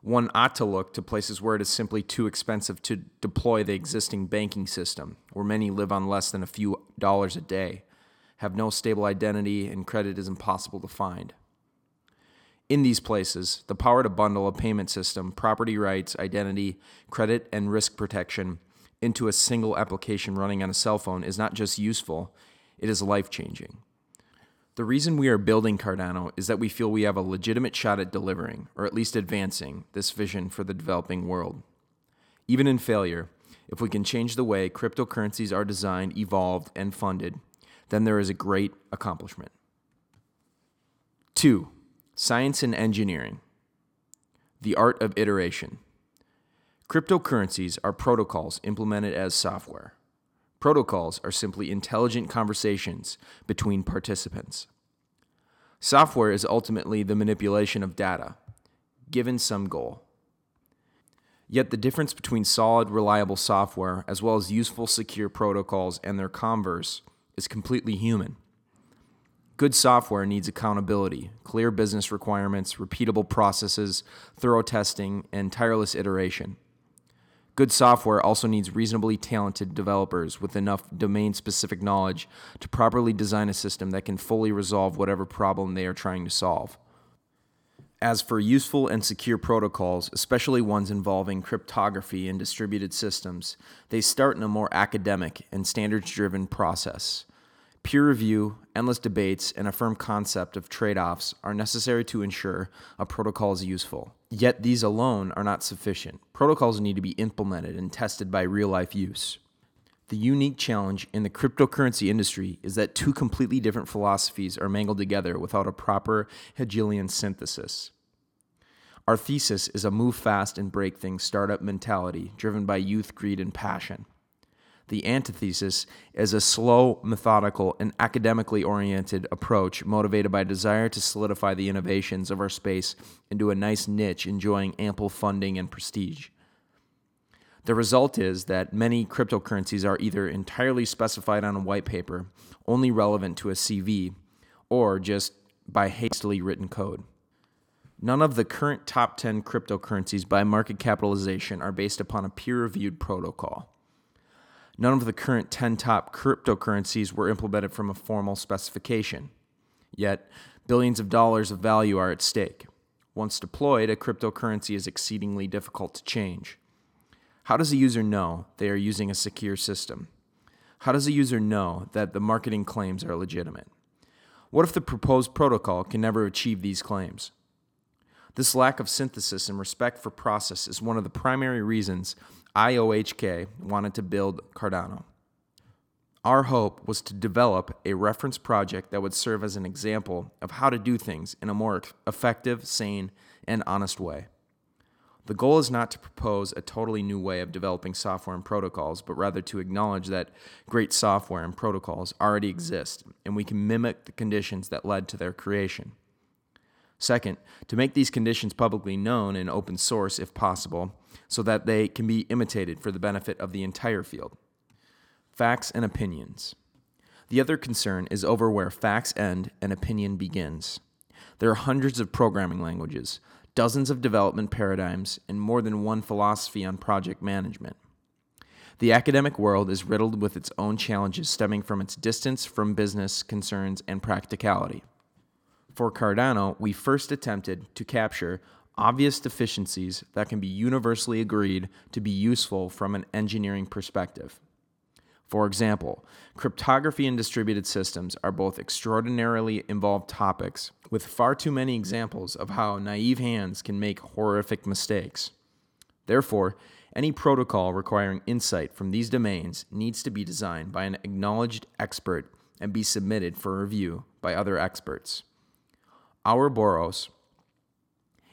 One ought to look to places where it is simply too expensive to deploy the existing banking system, where many live on less than a few dollars a day, have no stable identity, and credit is impossible to find. In these places, the power to bundle a payment system, property rights, identity, credit, and risk protection into a single application running on a cell phone is not just useful, it is life changing. The reason we are building Cardano is that we feel we have a legitimate shot at delivering, or at least advancing, this vision for the developing world. Even in failure, if we can change the way cryptocurrencies are designed, evolved, and funded, then there is a great accomplishment. Two, science and engineering. The art of iteration. Cryptocurrencies are protocols implemented as software. Protocols are simply intelligent conversations between participants. Software is ultimately the manipulation of data, given some goal. Yet the difference between solid, reliable software as well as useful, secure protocols and their converse is completely human. Good software needs accountability, clear business requirements, repeatable processes, thorough testing, and tireless iteration. Good software also needs reasonably talented developers with enough domain specific knowledge to properly design a system that can fully resolve whatever problem they are trying to solve. As for useful and secure protocols, especially ones involving cryptography and distributed systems, they start in a more academic and standards driven process. Peer review, endless debates, and a firm concept of trade offs are necessary to ensure a protocol is useful. Yet these alone are not sufficient. Protocols need to be implemented and tested by real life use. The unique challenge in the cryptocurrency industry is that two completely different philosophies are mangled together without a proper Hegelian synthesis. Our thesis is a move fast and break things startup mentality driven by youth, greed, and passion. The antithesis is a slow, methodical, and academically oriented approach motivated by a desire to solidify the innovations of our space into a nice niche enjoying ample funding and prestige. The result is that many cryptocurrencies are either entirely specified on a white paper, only relevant to a CV, or just by hastily written code. None of the current top 10 cryptocurrencies by market capitalization are based upon a peer reviewed protocol. None of the current 10 top cryptocurrencies were implemented from a formal specification. Yet, billions of dollars of value are at stake. Once deployed, a cryptocurrency is exceedingly difficult to change. How does a user know they are using a secure system? How does a user know that the marketing claims are legitimate? What if the proposed protocol can never achieve these claims? This lack of synthesis and respect for process is one of the primary reasons IOHK wanted to build Cardano. Our hope was to develop a reference project that would serve as an example of how to do things in a more effective, sane, and honest way. The goal is not to propose a totally new way of developing software and protocols, but rather to acknowledge that great software and protocols already exist, and we can mimic the conditions that led to their creation. Second, to make these conditions publicly known and open source if possible, so that they can be imitated for the benefit of the entire field. Facts and opinions. The other concern is over where facts end and opinion begins. There are hundreds of programming languages, dozens of development paradigms, and more than one philosophy on project management. The academic world is riddled with its own challenges stemming from its distance from business concerns and practicality. For Cardano, we first attempted to capture obvious deficiencies that can be universally agreed to be useful from an engineering perspective. For example, cryptography and distributed systems are both extraordinarily involved topics, with far too many examples of how naive hands can make horrific mistakes. Therefore, any protocol requiring insight from these domains needs to be designed by an acknowledged expert and be submitted for review by other experts. Ouroboros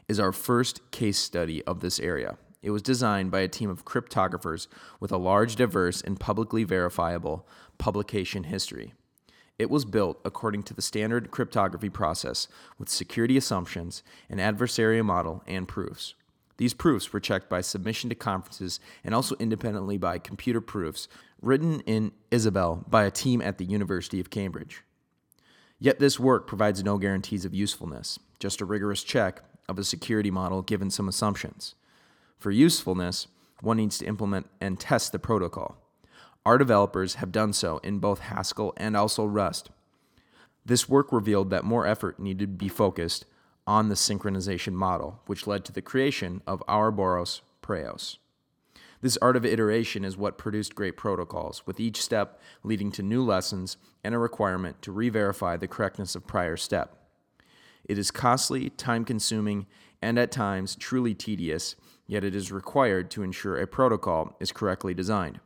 is our first case study of this area. It was designed by a team of cryptographers with a large, diverse, and publicly verifiable publication history. It was built according to the standard cryptography process with security assumptions, an adversarial model, and proofs. These proofs were checked by submission to conferences and also independently by computer proofs written in Isabelle by a team at the University of Cambridge. Yet this work provides no guarantees of usefulness, just a rigorous check of a security model given some assumptions. For usefulness, one needs to implement and test the protocol. Our developers have done so in both Haskell and also Rust. This work revealed that more effort needed to be focused on the synchronization model, which led to the creation of Ouroboros Praos. This art of iteration is what produced great protocols, with each step leading to new lessons and a requirement to re verify the correctness of prior step. It is costly, time consuming, and at times truly tedious, yet it is required to ensure a protocol is correctly designed.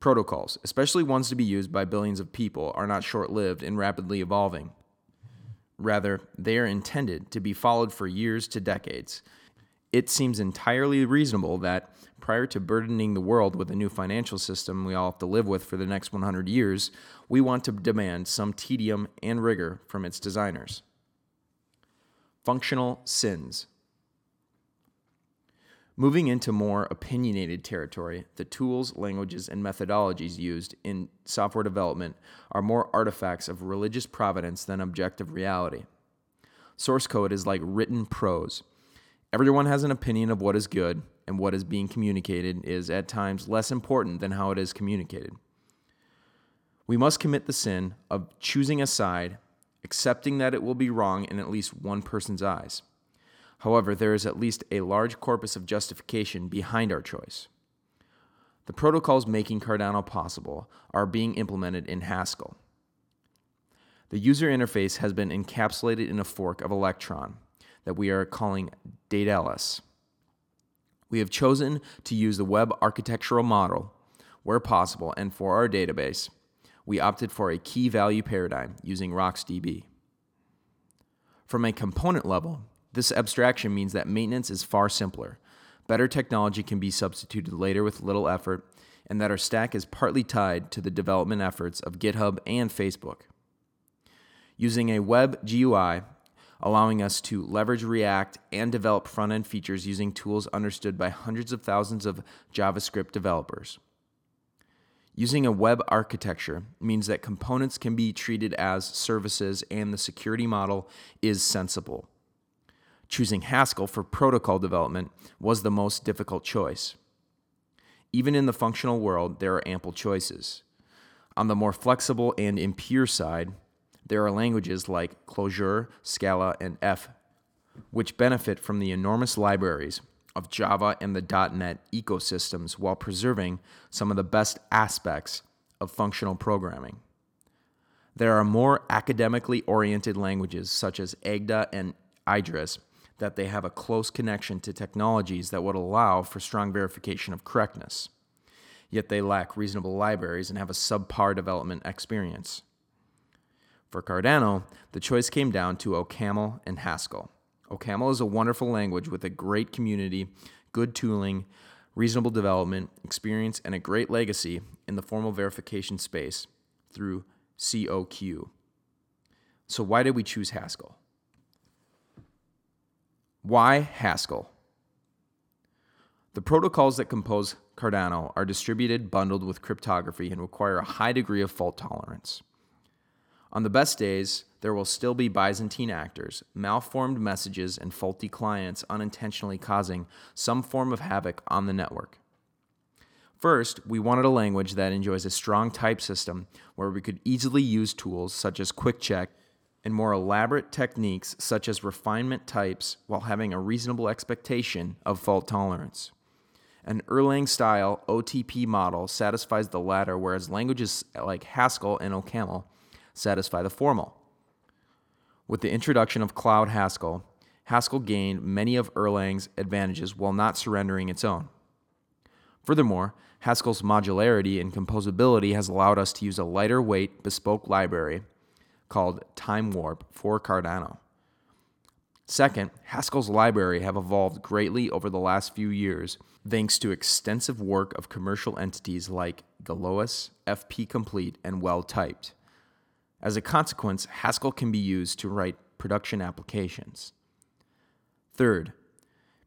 Protocols, especially ones to be used by billions of people, are not short lived and rapidly evolving. Rather, they are intended to be followed for years to decades. It seems entirely reasonable that, prior to burdening the world with a new financial system we all have to live with for the next 100 years, we want to demand some tedium and rigor from its designers. Functional sins. Moving into more opinionated territory, the tools, languages, and methodologies used in software development are more artifacts of religious providence than objective reality. Source code is like written prose. Everyone has an opinion of what is good, and what is being communicated is at times less important than how it is communicated. We must commit the sin of choosing a side, accepting that it will be wrong in at least one person's eyes. However, there is at least a large corpus of justification behind our choice. The protocols making Cardano possible are being implemented in Haskell. The user interface has been encapsulated in a fork of Electron that we are calling Daedalus. We have chosen to use the web architectural model where possible, and for our database, we opted for a key value paradigm using RocksDB. From a component level, this abstraction means that maintenance is far simpler. Better technology can be substituted later with little effort, and that our stack is partly tied to the development efforts of GitHub and Facebook. Using a web GUI, allowing us to leverage React and develop front end features using tools understood by hundreds of thousands of JavaScript developers. Using a web architecture means that components can be treated as services and the security model is sensible choosing Haskell for protocol development was the most difficult choice. Even in the functional world, there are ample choices. On the more flexible and impure side, there are languages like Clojure, Scala, and F, which benefit from the enormous libraries of Java and the .NET ecosystems while preserving some of the best aspects of functional programming. There are more academically oriented languages such as Agda and Idris that they have a close connection to technologies that would allow for strong verification of correctness. Yet they lack reasonable libraries and have a subpar development experience. For Cardano, the choice came down to OCaml and Haskell. OCaml is a wonderful language with a great community, good tooling, reasonable development, experience, and a great legacy in the formal verification space through COQ. So, why did we choose Haskell? Why Haskell? The protocols that compose Cardano are distributed bundled with cryptography and require a high degree of fault tolerance. On the best days, there will still be Byzantine actors, malformed messages, and faulty clients unintentionally causing some form of havoc on the network. First, we wanted a language that enjoys a strong type system where we could easily use tools such as QuickCheck and more elaborate techniques such as refinement types while having a reasonable expectation of fault tolerance. An Erlang style OTP model satisfies the latter, whereas languages like Haskell and OCaml satisfy the formal. With the introduction of Cloud Haskell, Haskell gained many of Erlang's advantages while not surrendering its own. Furthermore, Haskell's modularity and composability has allowed us to use a lighter weight bespoke library called Time Warp for Cardano. Second, Haskell's library have evolved greatly over the last few years thanks to extensive work of commercial entities like Galois, FP Complete, and Well Typed. As a consequence, Haskell can be used to write production applications. Third,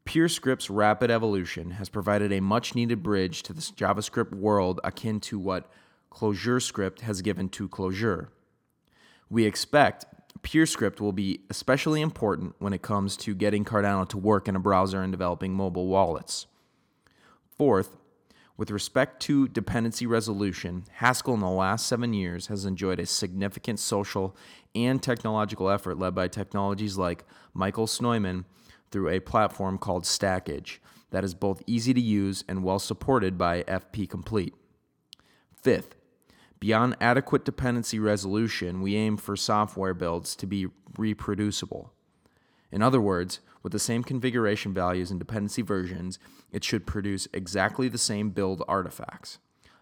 PureScript's rapid evolution has provided a much needed bridge to the JavaScript world akin to what ClojureScript has given to Clojure. We expect PureScript will be especially important when it comes to getting Cardano to work in a browser and developing mobile wallets. Fourth, with respect to dependency resolution, Haskell in the last seven years has enjoyed a significant social and technological effort led by technologies like Michael Snoyman through a platform called Stackage that is both easy to use and well supported by FP Complete. Fifth, Beyond adequate dependency resolution, we aim for software builds to be reproducible. In other words, with the same configuration values and dependency versions, it should produce exactly the same build artifacts.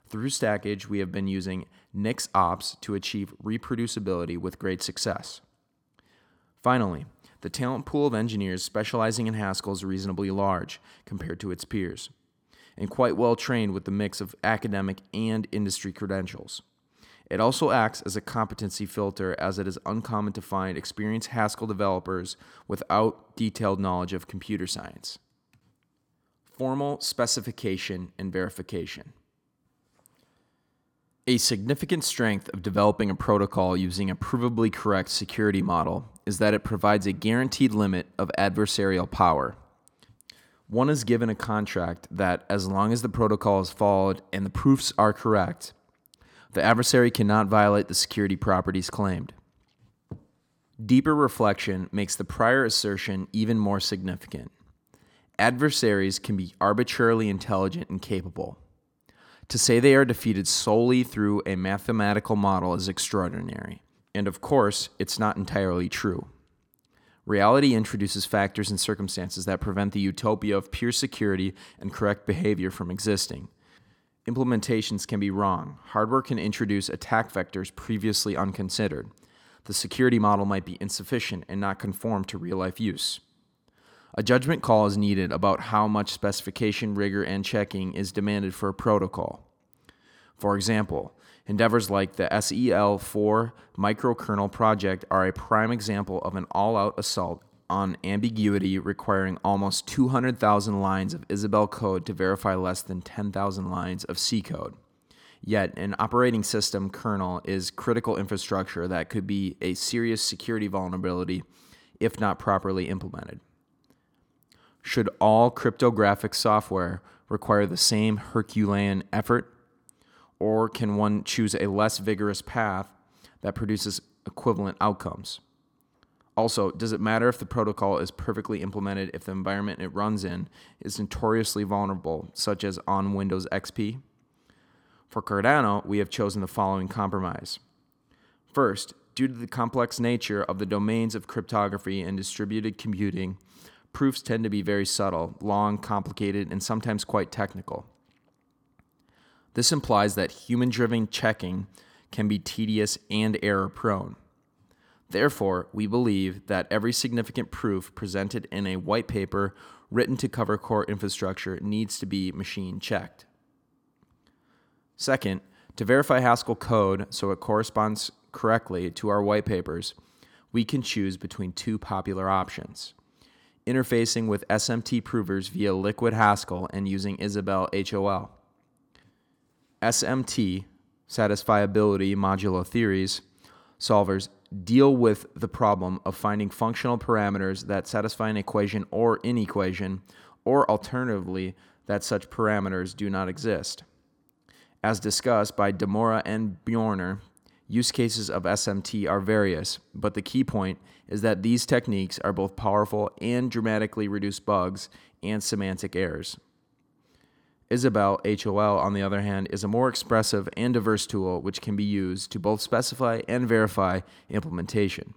Through Stackage, we have been using NixOps to achieve reproducibility with great success. Finally, the talent pool of engineers specializing in Haskell is reasonably large compared to its peers and quite well trained with the mix of academic and industry credentials. It also acts as a competency filter as it is uncommon to find experienced Haskell developers without detailed knowledge of computer science. Formal specification and verification. A significant strength of developing a protocol using a provably correct security model is that it provides a guaranteed limit of adversarial power. One is given a contract that, as long as the protocol is followed and the proofs are correct, the adversary cannot violate the security properties claimed. Deeper reflection makes the prior assertion even more significant. Adversaries can be arbitrarily intelligent and capable. To say they are defeated solely through a mathematical model is extraordinary. And of course, it's not entirely true. Reality introduces factors and circumstances that prevent the utopia of pure security and correct behavior from existing. Implementations can be wrong. Hardware can introduce attack vectors previously unconsidered. The security model might be insufficient and not conform to real life use. A judgment call is needed about how much specification rigor and checking is demanded for a protocol. For example, endeavors like the SEL4 microkernel project are a prime example of an all out assault on ambiguity requiring almost 200,000 lines of Isabelle code to verify less than 10,000 lines of C code. Yet, an operating system kernel is critical infrastructure that could be a serious security vulnerability if not properly implemented. Should all cryptographic software require the same Herculean effort? Or can one choose a less vigorous path that produces equivalent outcomes? Also, does it matter if the protocol is perfectly implemented if the environment it runs in is notoriously vulnerable, such as on Windows XP? For Cardano, we have chosen the following compromise. First, due to the complex nature of the domains of cryptography and distributed computing, proofs tend to be very subtle, long, complicated, and sometimes quite technical. This implies that human driven checking can be tedious and error prone. Therefore, we believe that every significant proof presented in a white paper written to cover core infrastructure needs to be machine checked. Second, to verify Haskell code so it corresponds correctly to our white papers, we can choose between two popular options interfacing with SMT provers via Liquid Haskell and using Isabelle HOL. SMT, satisfiability modulo theories, solvers deal with the problem of finding functional parameters that satisfy an equation or inequation, or alternatively, that such parameters do not exist. As discussed by de Moura and Bjorner, Use cases of SMT are various, but the key point is that these techniques are both powerful and dramatically reduce bugs and semantic errors. Isabelle HOL, on the other hand, is a more expressive and diverse tool which can be used to both specify and verify implementation.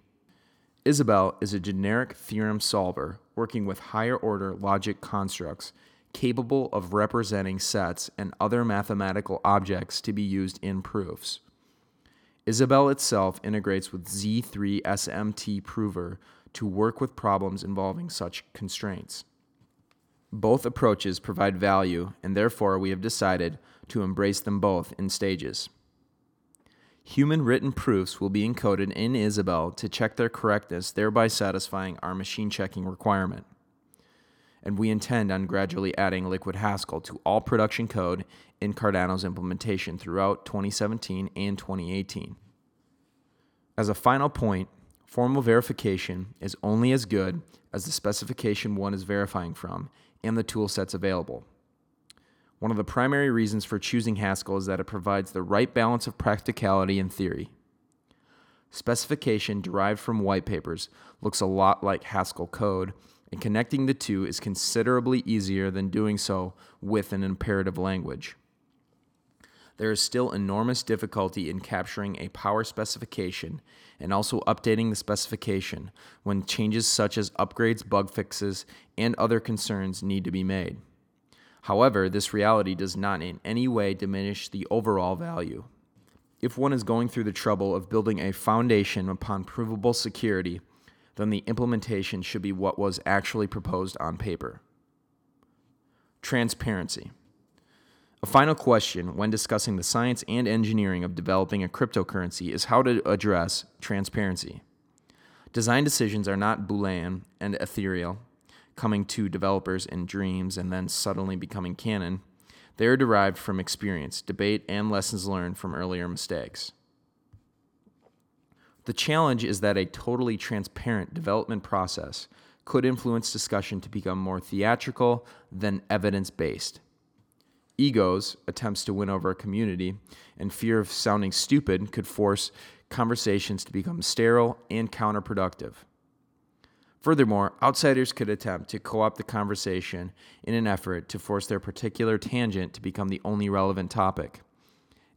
Isabelle is a generic theorem solver working with higher order logic constructs capable of representing sets and other mathematical objects to be used in proofs. Isabelle itself integrates with Z3 SMT Prover to work with problems involving such constraints. Both approaches provide value, and therefore we have decided to embrace them both in stages. Human written proofs will be encoded in Isabelle to check their correctness, thereby satisfying our machine checking requirement. And we intend on gradually adding Liquid Haskell to all production code in Cardano's implementation throughout 2017 and 2018. As a final point, formal verification is only as good as the specification one is verifying from and the tool sets available. One of the primary reasons for choosing Haskell is that it provides the right balance of practicality and theory. Specification derived from white papers looks a lot like Haskell code, and connecting the two is considerably easier than doing so with an imperative language there is still enormous difficulty in capturing a power specification and also updating the specification when changes such as upgrades, bug fixes, and other concerns need to be made. However, this reality does not in any way diminish the overall value. If one is going through the trouble of building a foundation upon provable security, then the implementation should be what was actually proposed on paper. Transparency. A final question when discussing the science and engineering of developing a cryptocurrency is how to address transparency. Design decisions are not Boolean and ethereal. coming to developers in dreams and then suddenly becoming canon, they are derived from experience, debate, and lessons learned from earlier mistakes. The challenge is that a totally transparent development process could influence discussion to become more theatrical than evidence based. Egos, attempts to win over a community, and fear of sounding stupid could force conversations to become sterile and counterproductive. Furthermore, outsiders could attempt to co opt the conversation in an effort to force their particular tangent to become the only relevant topic.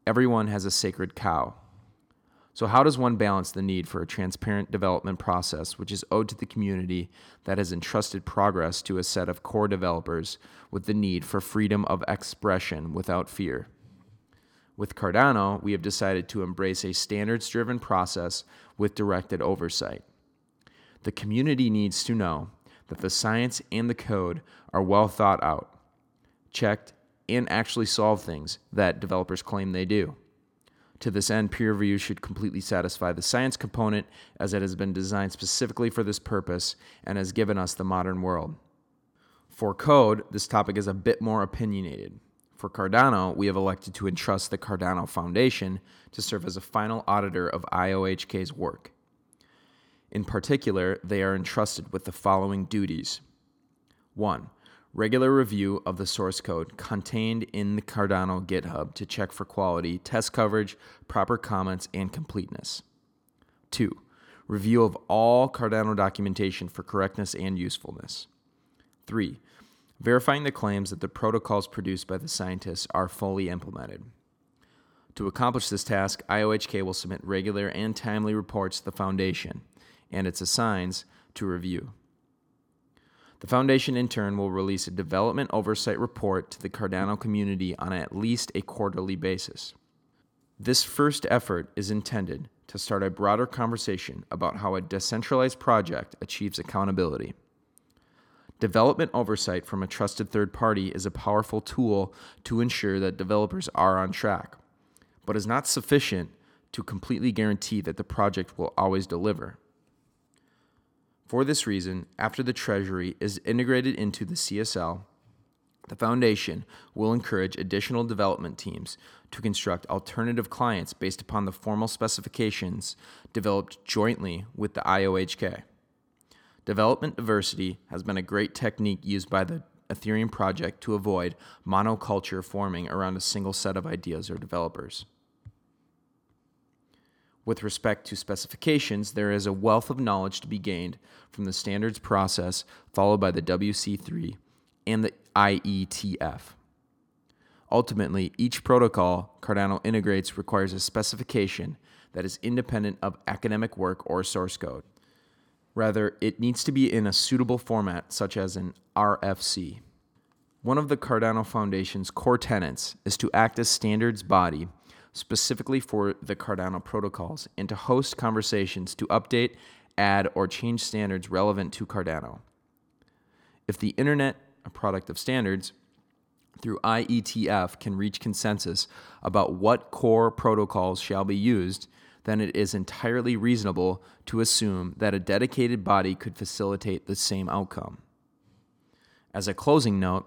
Everyone has a sacred cow. So, how does one balance the need for a transparent development process, which is owed to the community that has entrusted progress to a set of core developers, with the need for freedom of expression without fear? With Cardano, we have decided to embrace a standards driven process with directed oversight. The community needs to know that the science and the code are well thought out, checked, and actually solve things that developers claim they do. To this end, peer review should completely satisfy the science component as it has been designed specifically for this purpose and has given us the modern world. For code, this topic is a bit more opinionated. For Cardano, we have elected to entrust the Cardano Foundation to serve as a final auditor of IOHK's work. In particular, they are entrusted with the following duties 1 regular review of the source code contained in the Cardano GitHub to check for quality, test coverage, proper comments, and completeness. 2. Review of all Cardano documentation for correctness and usefulness. 3. Verifying the claims that the protocols produced by the scientists are fully implemented. To accomplish this task, IOHK will submit regular and timely reports to the Foundation and its assigns to review. The Foundation, in turn, will release a development oversight report to the Cardano community on at least a quarterly basis. This first effort is intended to start a broader conversation about how a decentralized project achieves accountability. Development oversight from a trusted third party is a powerful tool to ensure that developers are on track, but is not sufficient to completely guarantee that the project will always deliver. For this reason, after the Treasury is integrated into the CSL, the Foundation will encourage additional development teams to construct alternative clients based upon the formal specifications developed jointly with the IOHK. Development diversity has been a great technique used by the Ethereum project to avoid monoculture forming around a single set of ideas or developers. With respect to specifications, there is a wealth of knowledge to be gained from the standards process followed by the WC3 and the IETF. Ultimately, each protocol Cardano integrates requires a specification that is independent of academic work or source code. Rather, it needs to be in a suitable format, such as an RFC. One of the Cardano Foundation's core tenets is to act as standards body specifically for the Cardano protocols and to host conversations to update, add, or change standards relevant to Cardano. If the internet, a product of standards, through IETF can reach consensus about what core protocols shall be used, then it is entirely reasonable to assume that a dedicated body could facilitate the same outcome. As a closing note,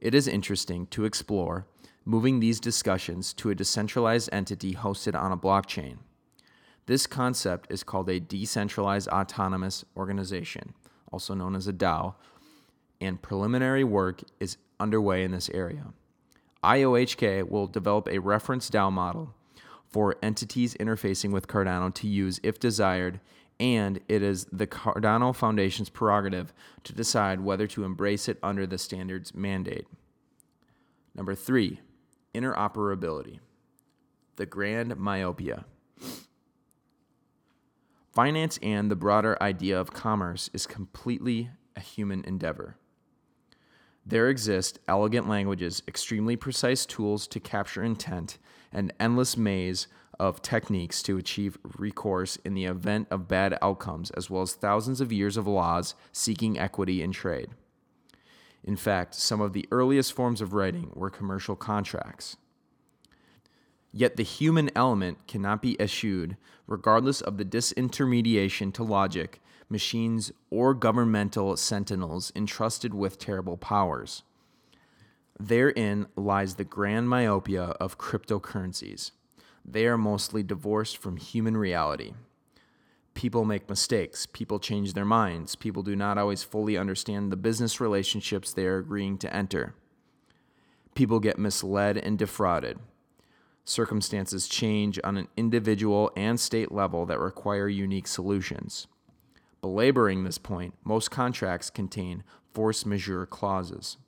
it is interesting to explore moving these discussions to a decentralized entity hosted on a blockchain. This concept is called a decentralized autonomous organization, also known as a DAO, and preliminary work is underway in this area. IOHK will develop a reference DAO model for entities interfacing with Cardano to use if desired, and it is the Cardano Foundation's prerogative to decide whether to embrace it under the standards mandate. Number three, interoperability, the grand myopia. Finance and the broader idea of commerce is completely a human endeavor. There exist elegant languages, extremely precise tools to capture intent, an endless maze of techniques to achieve recourse in the event of bad outcomes, as well as thousands of years of laws seeking equity in trade. In fact, some of the earliest forms of writing were commercial contracts. Yet the human element cannot be eschewed, regardless of the disintermediation to logic machines, or governmental sentinels entrusted with terrible powers. Therein lies the grand myopia of cryptocurrencies. They are mostly divorced from human reality. People make mistakes, people change their minds, people do not always fully understand the business relationships they are agreeing to enter. People get misled and defrauded. Circumstances change on an individual and state level that require unique solutions. Belaboring this point, most contracts contain force majeure clauses.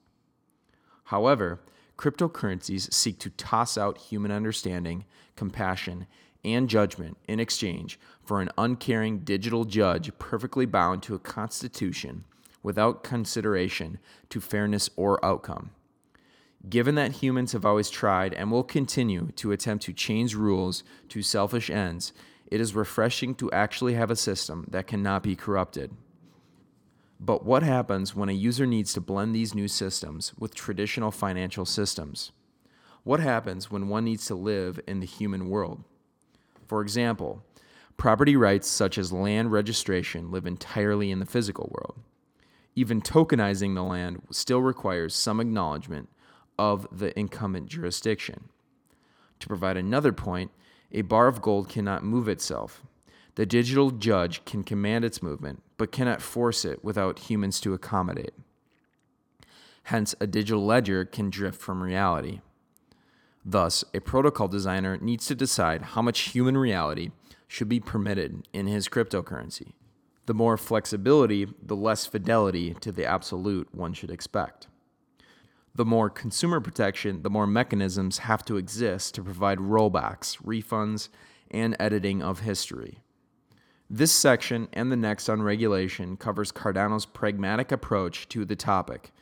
However, cryptocurrencies seek to toss out human understanding, compassion, and judgment in exchange for an uncaring digital judge perfectly bound to a constitution without consideration to fairness or outcome. Given that humans have always tried and will continue to attempt to change rules to selfish ends, it is refreshing to actually have a system that cannot be corrupted. But what happens when a user needs to blend these new systems with traditional financial systems? What happens when one needs to live in the human world? For example, property rights such as land registration live entirely in the physical world. Even tokenizing the land still requires some acknowledgement of the incumbent jurisdiction. To provide another point, a bar of gold cannot move itself. The digital judge can command its movement, but cannot force it without humans to accommodate. Hence, a digital ledger can drift from reality. Thus, a protocol designer needs to decide how much human reality should be permitted in his cryptocurrency. The more flexibility, the less fidelity to the absolute one should expect the more consumer protection, the more mechanisms have to exist to provide rollbacks, refunds, and editing of history. This section and the next on regulation covers Cardano's pragmatic approach to the topic.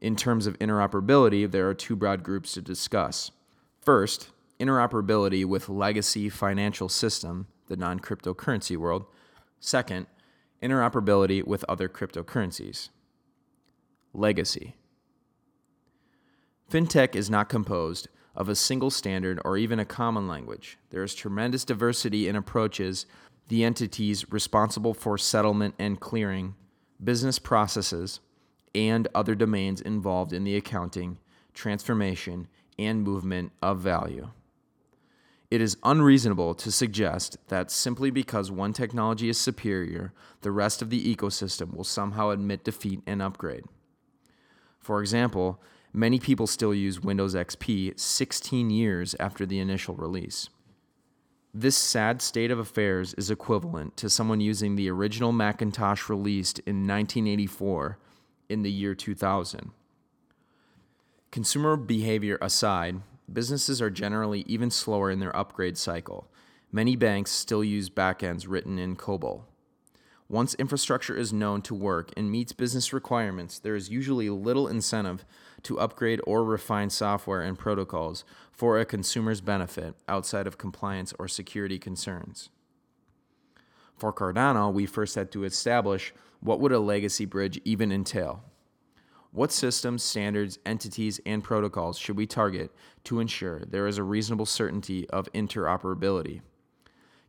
In terms of interoperability, there are two broad groups to discuss. First, interoperability with legacy financial system, the non cryptocurrency world. Second, interoperability with other cryptocurrencies. Legacy. FinTech is not composed of a single standard or even a common language. There is tremendous diversity in approaches, the entities responsible for settlement and clearing, business processes, and other domains involved in the accounting, transformation, and movement of value. It is unreasonable to suggest that simply because one technology is superior, the rest of the ecosystem will somehow admit defeat and upgrade. For example, Many people still use Windows XP 16 years after the initial release. This sad state of affairs is equivalent to someone using the original Macintosh released in 1984 in the year 2000. Consumer behavior aside, businesses are generally even slower in their upgrade cycle. Many banks still use backends written in COBOL. Once infrastructure is known to work and meets business requirements, there is usually little incentive to upgrade or refine software and protocols for a consumer's benefit outside of compliance or security concerns. For Cardano, we first had to establish what would a legacy bridge even entail. What systems, standards, entities, and protocols should we target to ensure there is a reasonable certainty of interoperability?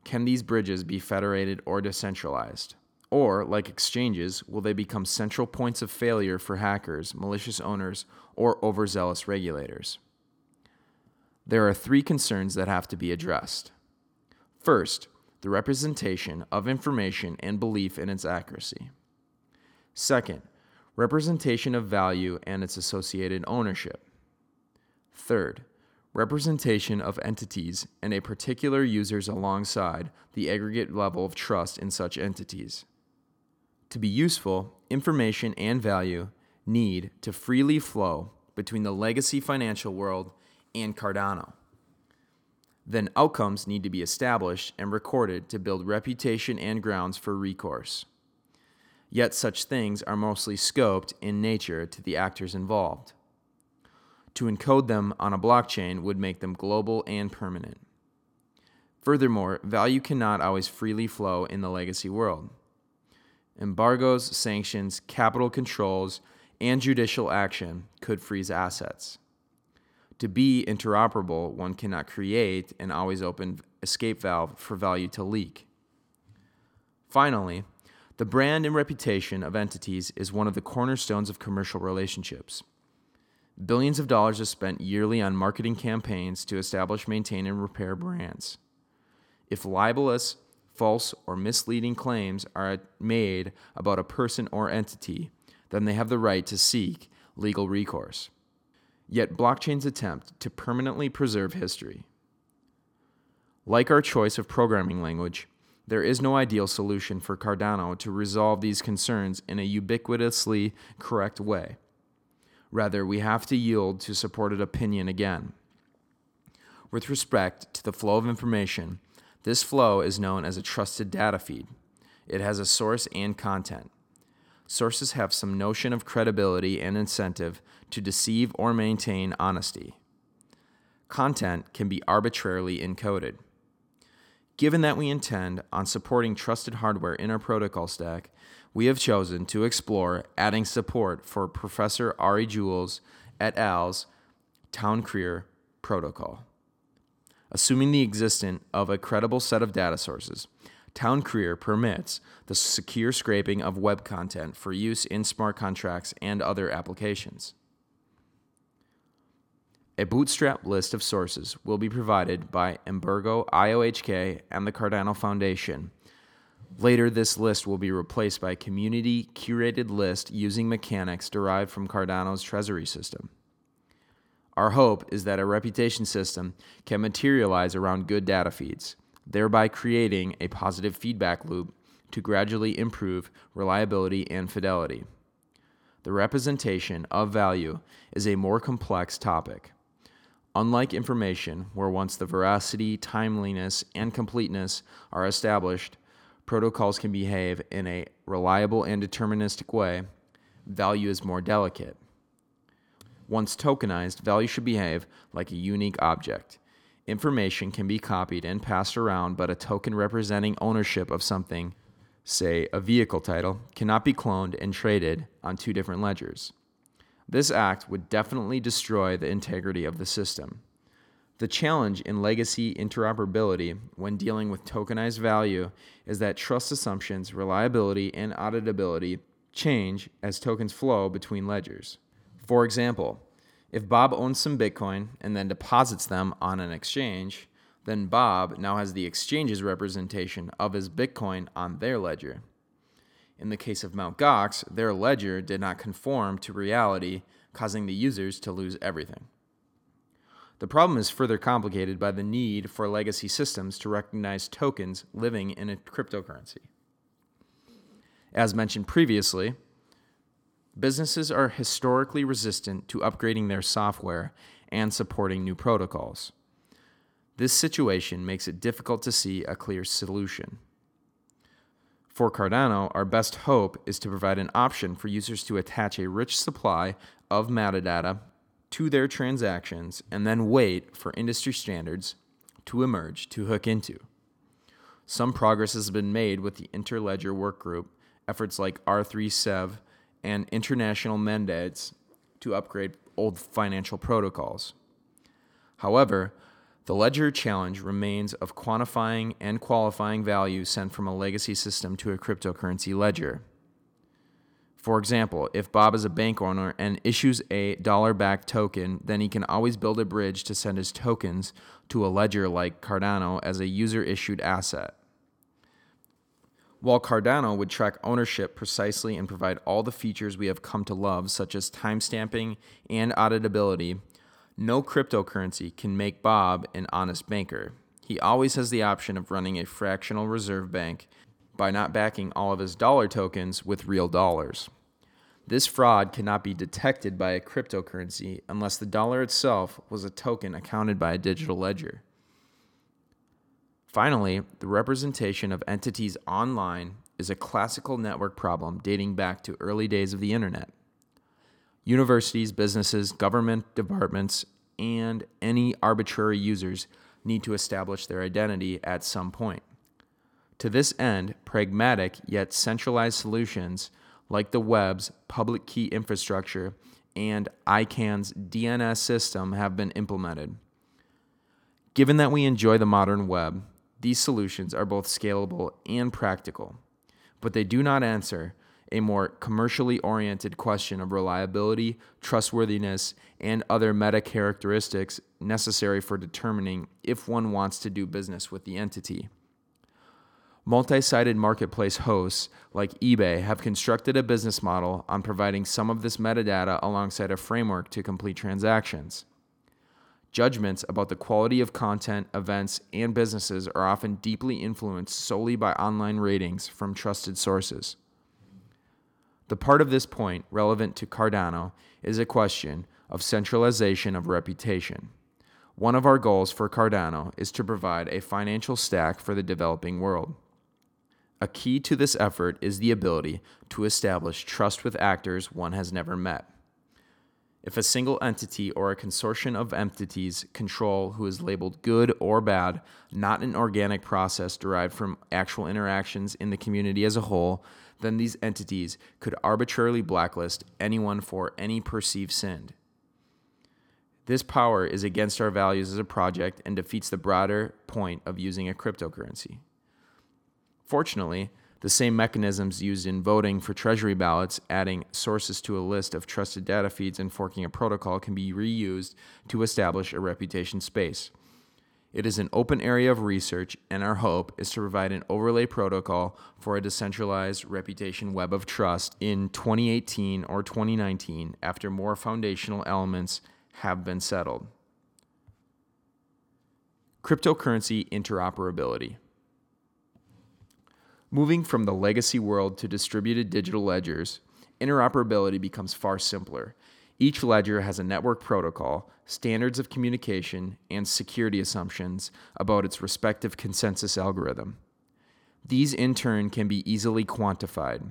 Can these bridges be federated or decentralized? Or, like exchanges, will they become central points of failure for hackers, malicious owners, or overzealous regulators? There are three concerns that have to be addressed. First, the representation of information and belief in its accuracy. Second, representation of value and its associated ownership. Third, representation of entities and a particular users alongside the aggregate level of trust in such entities. To be useful, information and value need to freely flow between the legacy financial world and Cardano. Then outcomes need to be established and recorded to build reputation and grounds for recourse. Yet such things are mostly scoped in nature to the actors involved. To encode them on a blockchain would make them global and permanent. Furthermore, value cannot always freely flow in the legacy world embargoes, sanctions, capital controls, and judicial action could freeze assets. To be interoperable, one cannot create an always open escape valve for value to leak. Finally, The brand and reputation of entities is one of the cornerstones of commercial relationships. Billions of dollars are spent yearly on marketing campaigns to establish, maintain, and repair brands. If libelous, false, or misleading claims are made about a person or entity, then they have the right to seek legal recourse. Yet blockchains attempt to permanently preserve history. Like our choice of programming language, there is no ideal solution for Cardano to resolve these concerns in a ubiquitously correct way. Rather, we have to yield to supported opinion again. With respect to the flow of information, this flow is known as a trusted data feed. It has a source and content. Sources have some notion of credibility and incentive to deceive or maintain honesty. Content can be arbitrarily encoded. Given that we intend on supporting trusted hardware in our protocol stack, we have chosen to explore adding support for Professor Ari Juels et al.'s Town Crier protocol. Assuming the existence of a credible set of data sources, Town Crier permits the secure scraping of web content for use in smart contracts and other applications. A bootstrap list of sources will be provided by Emurgo IOHK and the Cardano Foundation. Later, this list will be replaced by a community curated list using mechanics derived from Cardano's treasury system. Our hope is that a reputation system can materialize around good data feeds, thereby creating a positive feedback loop to gradually improve reliability and fidelity. The representation of value is a more complex topic. Unlike information, where once the veracity, timeliness, and completeness are established, protocols can behave in a reliable and deterministic way, value is more delicate. Once tokenized, value should behave like a unique object. Information can be copied and passed around, but a token representing ownership of something, say a vehicle title, cannot be cloned and traded on two different ledgers. This act would definitely destroy the integrity of the system. The challenge in legacy interoperability when dealing with tokenized value is that trust assumptions, reliability, and auditability change as tokens flow between ledgers. For example, if Bob owns some Bitcoin and then deposits them on an exchange, then Bob now has the exchange's representation of his Bitcoin on their ledger. In the case of Mt. Gox, their ledger did not conform to reality, causing the users to lose everything. The problem is further complicated by the need for legacy systems to recognize tokens living in a cryptocurrency. As mentioned previously, businesses are historically resistant to upgrading their software and supporting new protocols. This situation makes it difficult to see a clear solution. For Cardano, our best hope is to provide an option for users to attach a rich supply of metadata to their transactions and then wait for industry standards to emerge to hook into. Some progress has been made with the Interledger Workgroup, efforts like R3CEV, and international mandates to upgrade old financial protocols. However, the ledger challenge remains of quantifying and qualifying value sent from a legacy system to a cryptocurrency ledger. For example, if Bob is a bank owner and issues a dollar backed token, then he can always build a bridge to send his tokens to a ledger like Cardano as a user issued asset. While Cardano would track ownership precisely and provide all the features we have come to love, such as timestamping and auditability, no cryptocurrency can make Bob an honest banker. He always has the option of running a fractional reserve bank by not backing all of his dollar tokens with real dollars. This fraud cannot be detected by a cryptocurrency unless the dollar itself was a token accounted by a digital ledger. Finally, the representation of entities online is a classical network problem dating back to early days of the internet. Universities, businesses, government departments, and any arbitrary users need to establish their identity at some point. To this end, pragmatic yet centralized solutions like the web's public key infrastructure and ICANN's DNS system have been implemented. Given that we enjoy the modern web, these solutions are both scalable and practical. but they do not answer a more commercially oriented question of reliability, trustworthiness, and other meta characteristics necessary for determining if one wants to do business with the entity. Multi sided marketplace hosts like eBay have constructed a business model on providing some of this metadata alongside a framework to complete transactions. Judgments about the quality of content, events, and businesses are often deeply influenced solely by online ratings from trusted sources. The part of this point relevant to Cardano is a question of centralization of reputation. One of our goals for Cardano is to provide a financial stack for the developing world. A key to this effort is the ability to establish trust with actors one has never met. If a single entity or a consortium of entities control who is labeled good or bad, not an organic process derived from actual interactions in the community as a whole, then these entities could arbitrarily blacklist anyone for any perceived sin. This power is against our values as a project and defeats the broader point of using a cryptocurrency. Fortunately, the same mechanisms used in voting for treasury ballots, adding sources to a list of trusted data feeds, and forking a protocol can be reused to establish a reputation space. It is an open area of research, and our hope is to provide an overlay protocol for a decentralized reputation web of trust in 2018 or 2019 after more foundational elements have been settled. Cryptocurrency interoperability. Moving from the legacy world to distributed digital ledgers, interoperability becomes far simpler. Each ledger has a network protocol, standards of communication, and security assumptions about its respective consensus algorithm. These, in turn, can be easily quantified.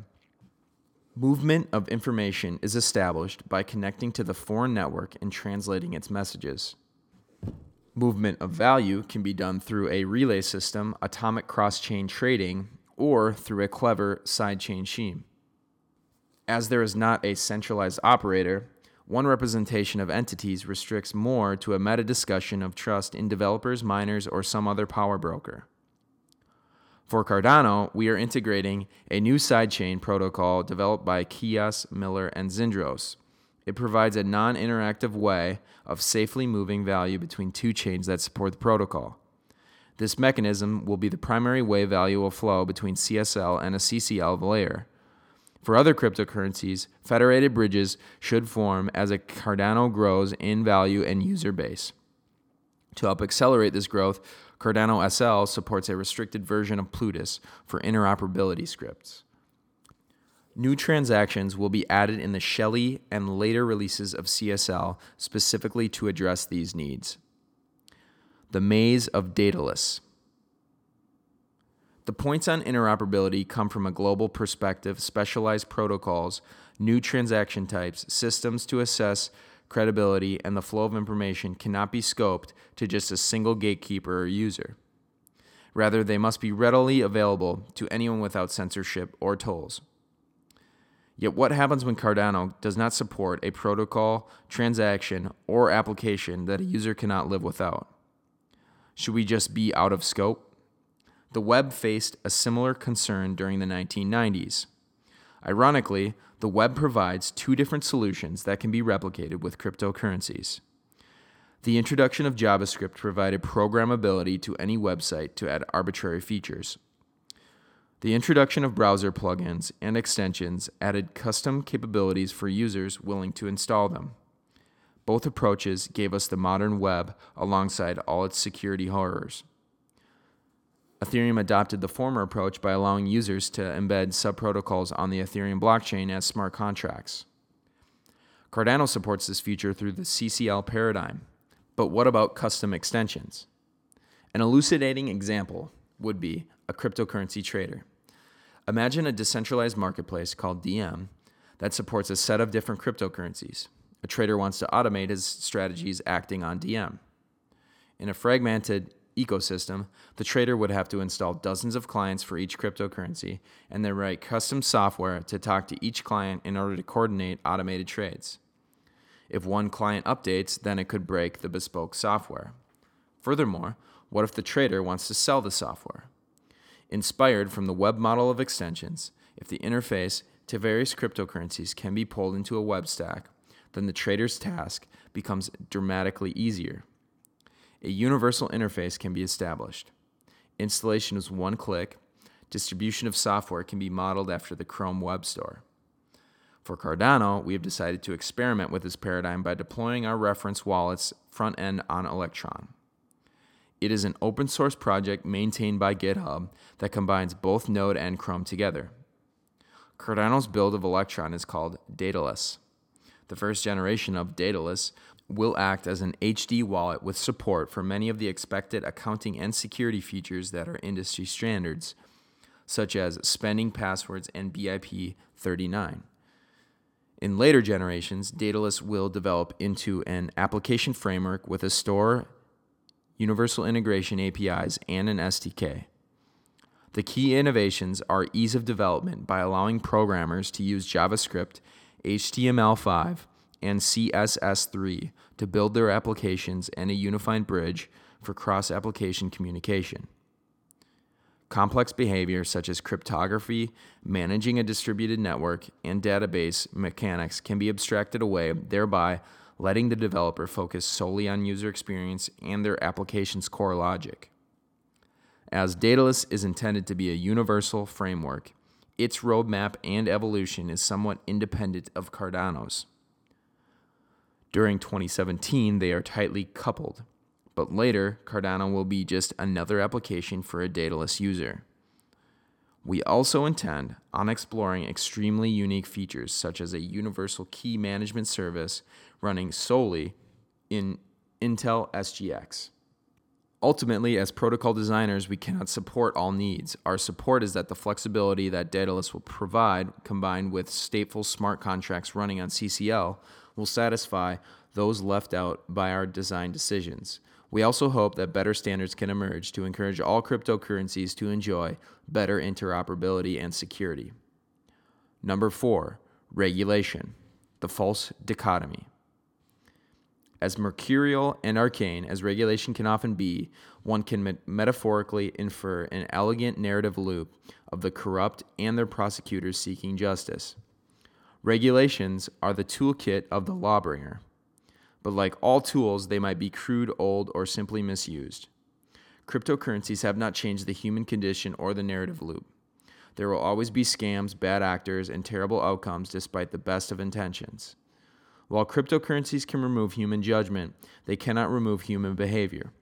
Movement of information is established by connecting to the foreign network and translating its messages. Movement of value can be done through a relay system, atomic cross chain trading, or through a clever sidechain scheme. As there is not a centralized operator, one representation of entities restricts more to a meta discussion of trust in developers, miners, or some other power broker. For Cardano, we are integrating a new sidechain protocol developed by Kiayias, Miller, and Zindros. It provides a non interactive way of safely moving value between two chains that support the protocol. This mechanism will be the primary way value will flow between CSL and a CCL layer. For other cryptocurrencies, federated bridges should form as a Cardano grows in value and user base. To help accelerate this growth, Cardano SL supports a restricted version of Plutus for interoperability scripts. New transactions will be added in the Shelley and later releases of CSL specifically to address these needs. The Maze of Daedalus. The points on interoperability come from a global perspective, specialized protocols, new transaction types, systems to assess credibility, and the flow of information cannot be scoped to just a single gatekeeper or user. Rather, they must be readily available to anyone without censorship or tolls. Yet, what happens when Cardano does not support a protocol, transaction, or application that a user cannot live without? Should we just be out of scope? The web faced a similar concern during the 1990s. Ironically, the web provides two different solutions that can be replicated with cryptocurrencies. The introduction of JavaScript provided programmability to any website to add arbitrary features. The introduction of browser plugins and extensions added custom capabilities for users willing to install them. Both approaches gave us the modern web alongside all its security horrors. Ethereum adopted the former approach by allowing users to embed subprotocols on the Ethereum blockchain as smart contracts. Cardano supports this feature through the CCL paradigm. But what about custom extensions? An elucidating example would be a cryptocurrency trader. Imagine a decentralized marketplace called DM that supports a set of different cryptocurrencies a trader wants to automate his strategies acting on DM. In a fragmented ecosystem, the trader would have to install dozens of clients for each cryptocurrency and then write custom software to talk to each client in order to coordinate automated trades. If one client updates, then it could break the bespoke software. Furthermore, what if the trader wants to sell the software? Inspired from the web model of extensions, if the interface to various cryptocurrencies can be pulled into a web stack, then the trader's task becomes dramatically easier. A universal interface can be established. Installation is one click. Distribution of software can be modeled after the Chrome Web Store. For Cardano, we have decided to experiment with this paradigm by deploying our reference wallet's front end on Electron. It is an open source project maintained by GitHub that combines both Node and Chrome together. Cardano's build of Electron is called Daedalus. The first generation of Daedalus will act as an HD wallet with support for many of the expected accounting and security features that are industry standards, such as spending passwords and BIP 39. In later generations, Daedalus will develop into an application framework with a store, universal integration APIs, and an SDK. The key innovations are ease of development by allowing programmers to use JavaScript, HTML5, and CSS3 to build their applications and a unified bridge for cross application communication. Complex behavior such as cryptography, managing a distributed network, and database mechanics can be abstracted away, thereby letting the developer focus solely on user experience and their application's core logic. As Daedalus is intended to be a universal framework, its roadmap and evolution is somewhat independent of Cardano's. During 2017, they are tightly coupled but later, Cardano will be just another application for a Daedalus user. We also intend on exploring extremely unique features such as a universal key management service running solely in Intel SGX. Ultimately, as protocol designers, we cannot support all needs. Our support is that the flexibility that Daedalus will provide, combined with stateful smart contracts running on CCL, will satisfy those left out by our design decisions. We also hope that better standards can emerge to encourage all cryptocurrencies to enjoy better interoperability and security. Number four, regulation, the false dichotomy. As mercurial and arcane as regulation can often be, one can met- metaphorically infer an elegant narrative loop of the corrupt and their prosecutors seeking justice. Regulations are the toolkit of the lawbringer but like all tools, they might be crude, old, or simply misused. Cryptocurrencies have not changed the human condition or the narrative loop. There will always be scams, bad actors, and terrible outcomes despite the best of intentions. While cryptocurrencies can remove human judgment, they cannot remove human behavior.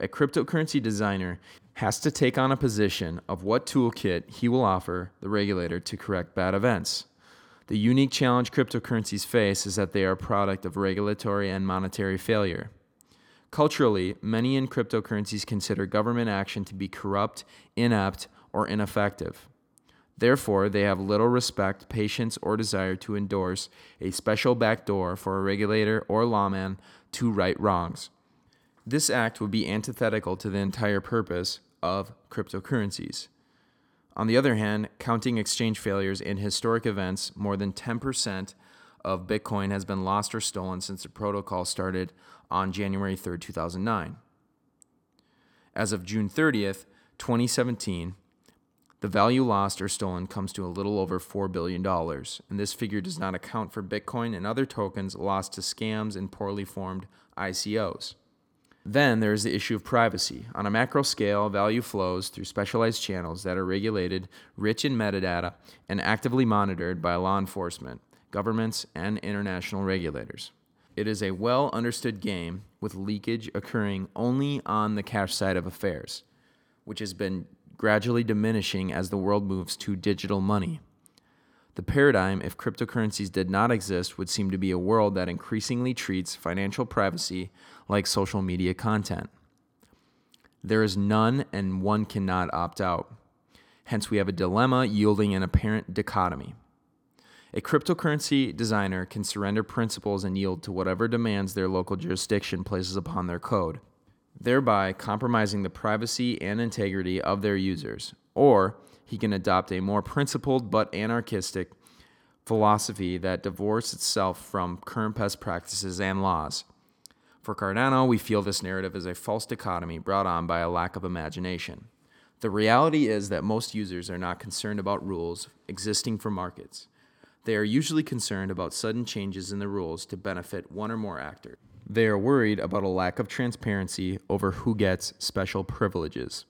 A cryptocurrency designer has to take on a position of what toolkit he will offer the regulator to correct bad events. The unique challenge cryptocurrencies face is that they are a product of regulatory and monetary failure. Culturally, many in cryptocurrencies consider government action to be corrupt, inept, or ineffective. Therefore, they have little respect, patience, or desire to endorse a special backdoor for a regulator or lawman to right wrongs. This act would be antithetical to the entire purpose of cryptocurrencies. On the other hand, counting exchange failures in historic events, more than 10% of Bitcoin has been lost or stolen since the protocol started on January 3, 2009. As of June 30th, 2017, the value lost or stolen comes to a little over $4 billion, and this figure does not account for Bitcoin and other tokens lost to scams and poorly formed ICOs. Then there is the issue of privacy. On a macro scale, value flows through specialized channels that are regulated, rich in metadata, and actively monitored by law enforcement, governments, and international regulators. It is a well understood game with leakage occurring only on the cash side of affairs, which has been gradually diminishing as the world moves to digital money. The paradigm, if cryptocurrencies did not exist, would seem to be a world that increasingly treats financial privacy like social media content. There is none, and one cannot opt out. Hence, we have a dilemma yielding an apparent dichotomy. A cryptocurrency designer can surrender principles and yield to whatever demands their local jurisdiction places upon their code, thereby compromising the privacy and integrity of their users. Or he can adopt a more principled but anarchistic philosophy that divorces itself from current best practices and laws. For Cardano, we feel this narrative is a false dichotomy brought on by a lack of imagination. The reality is that most users are not concerned about rules existing for markets. They are usually concerned about sudden changes in the rules to benefit one or more actors. They are worried about a lack of transparency over who gets special privileges.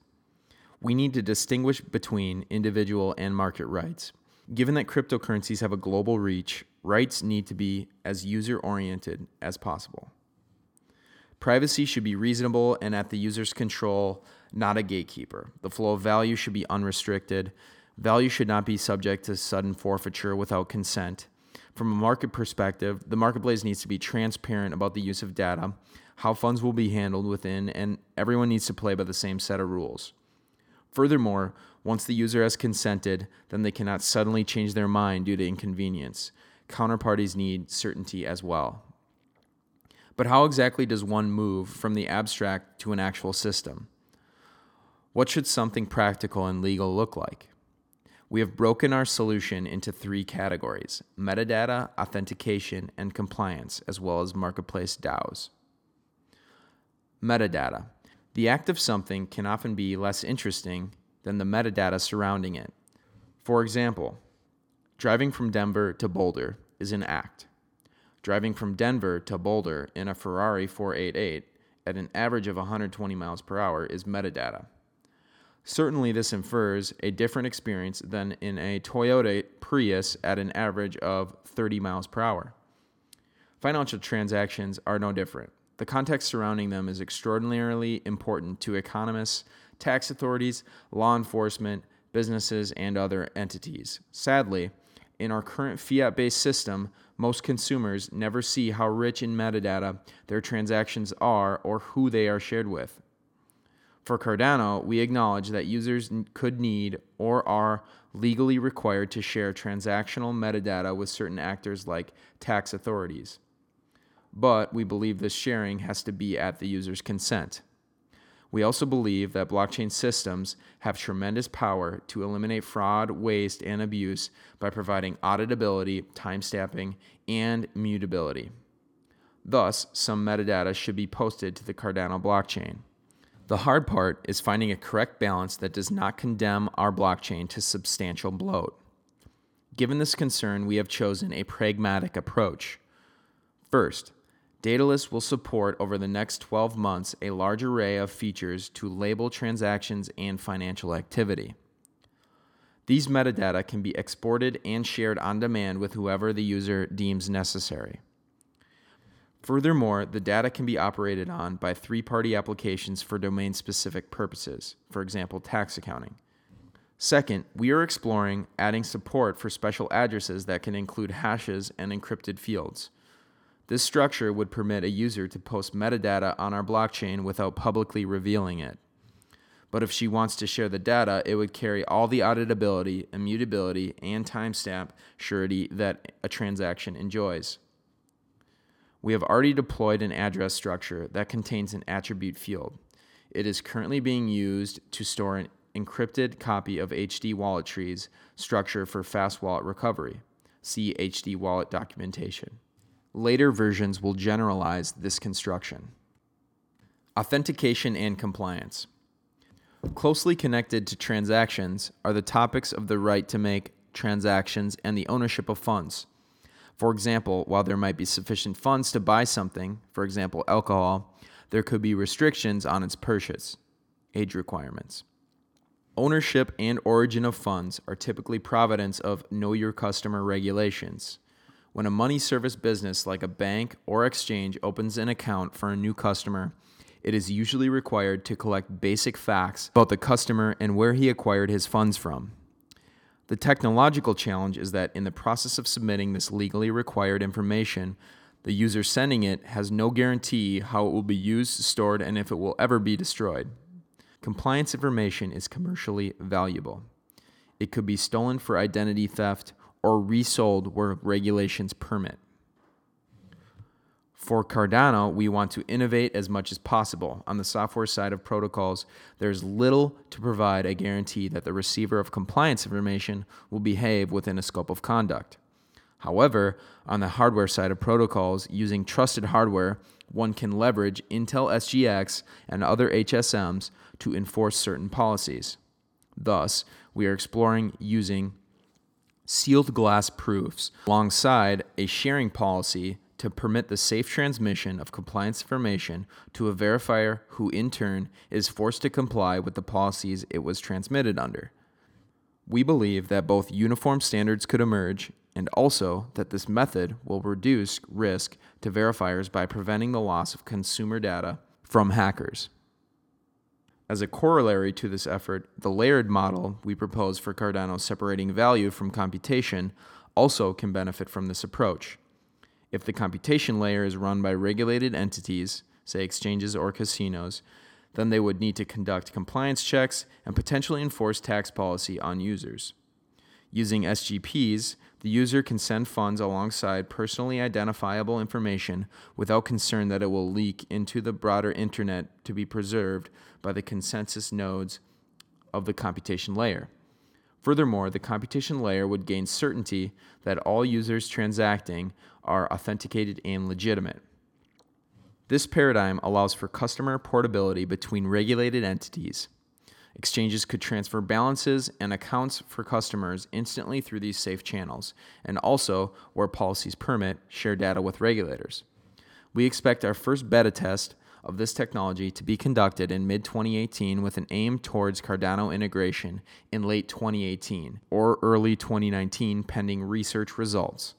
We need to distinguish between individual and market rights. Given that cryptocurrencies have a global reach, rights need to be as user oriented as possible. Privacy should be reasonable and at the user's control, not a gatekeeper. The flow of value should be unrestricted. Value should not be subject to sudden forfeiture without consent. From a market perspective, the marketplace needs to be transparent about the use of data, how funds will be handled within, and everyone needs to play by the same set of rules. Furthermore, once the user has consented, then they cannot suddenly change their mind due to inconvenience. Counterparties need certainty as well. But how exactly does one move from the abstract to an actual system? What should something practical and legal look like? We have broken our solution into three categories metadata, authentication, and compliance, as well as marketplace DAOs. Metadata. The act of something can often be less interesting than the metadata surrounding it. For example, driving from Denver to Boulder is an act. Driving from Denver to Boulder in a Ferrari 488 at an average of 120 miles per hour is metadata. Certainly, this infers a different experience than in a Toyota Prius at an average of 30 miles per hour. Financial transactions are no different. The context surrounding them is extraordinarily important to economists, tax authorities, law enforcement, businesses, and other entities. Sadly, in our current fiat based system, most consumers never see how rich in metadata their transactions are or who they are shared with. For Cardano, we acknowledge that users could need or are legally required to share transactional metadata with certain actors like tax authorities but we believe this sharing has to be at the user's consent. We also believe that blockchain systems have tremendous power to eliminate fraud, waste, and abuse by providing auditability, timestamping, and immutability. Thus, some metadata should be posted to the Cardano blockchain. The hard part is finding a correct balance that does not condemn our blockchain to substantial bloat. Given this concern, we have chosen a pragmatic approach. First, Daedalus will support over the next 12 months a large array of features to label transactions and financial activity. These metadata can be exported and shared on demand with whoever the user deems necessary. Furthermore, the data can be operated on by three party applications for domain specific purposes, for example, tax accounting. Second, we are exploring adding support for special addresses that can include hashes and encrypted fields. This structure would permit a user to post metadata on our blockchain without publicly revealing it. But if she wants to share the data, it would carry all the auditability, immutability, and timestamp surety that a transaction enjoys. We have already deployed an address structure that contains an attribute field. It is currently being used to store an encrypted copy of HD wallet trees structure for fast wallet recovery. See HD wallet documentation. Later versions will generalize this construction. Authentication and compliance. Closely connected to transactions are the topics of the right to make transactions and the ownership of funds. For example, while there might be sufficient funds to buy something, for example, alcohol, there could be restrictions on its purchase, age requirements. Ownership and origin of funds are typically providence of know your customer regulations. When a money service business like a bank or exchange opens an account for a new customer, it is usually required to collect basic facts about the customer and where he acquired his funds from. The technological challenge is that in the process of submitting this legally required information, the user sending it has no guarantee how it will be used, stored, and if it will ever be destroyed. Compliance information is commercially valuable. It could be stolen for identity theft or resold where regulations permit. For Cardano, we want to innovate as much as possible. On the software side of protocols, there's little to provide a guarantee that the receiver of compliance information will behave within a scope of conduct. However, on the hardware side of protocols, using trusted hardware, one can leverage Intel SGX and other HSMs to enforce certain policies. Thus, we are exploring using sealed glass proofs alongside a sharing policy to permit the safe transmission of compliance information to a verifier who, in turn, is forced to comply with the policies it was transmitted under. We believe that both uniform standards could emerge and also that this method will reduce risk to verifiers by preventing the loss of consumer data from hackers. As a corollary to this effort, the layered model we propose for Cardano separating value from computation also can benefit from this approach. If the computation layer is run by regulated entities, say exchanges or casinos, then they would need to conduct compliance checks and potentially enforce tax policy on users. Using SGPs, the user can send funds alongside personally identifiable information without concern that it will leak into the broader internet to be preserved by the consensus nodes of the computation layer. Furthermore, the computation layer would gain certainty that all users transacting are authenticated and legitimate. This paradigm allows for customer portability between regulated entities. Exchanges could transfer balances and accounts for customers instantly through these safe channels, and also, where policies permit, share data with regulators. We expect our first beta test of this technology to be conducted in mid 2018 with an aim towards Cardano integration in late 2018 or early 2019 pending research results.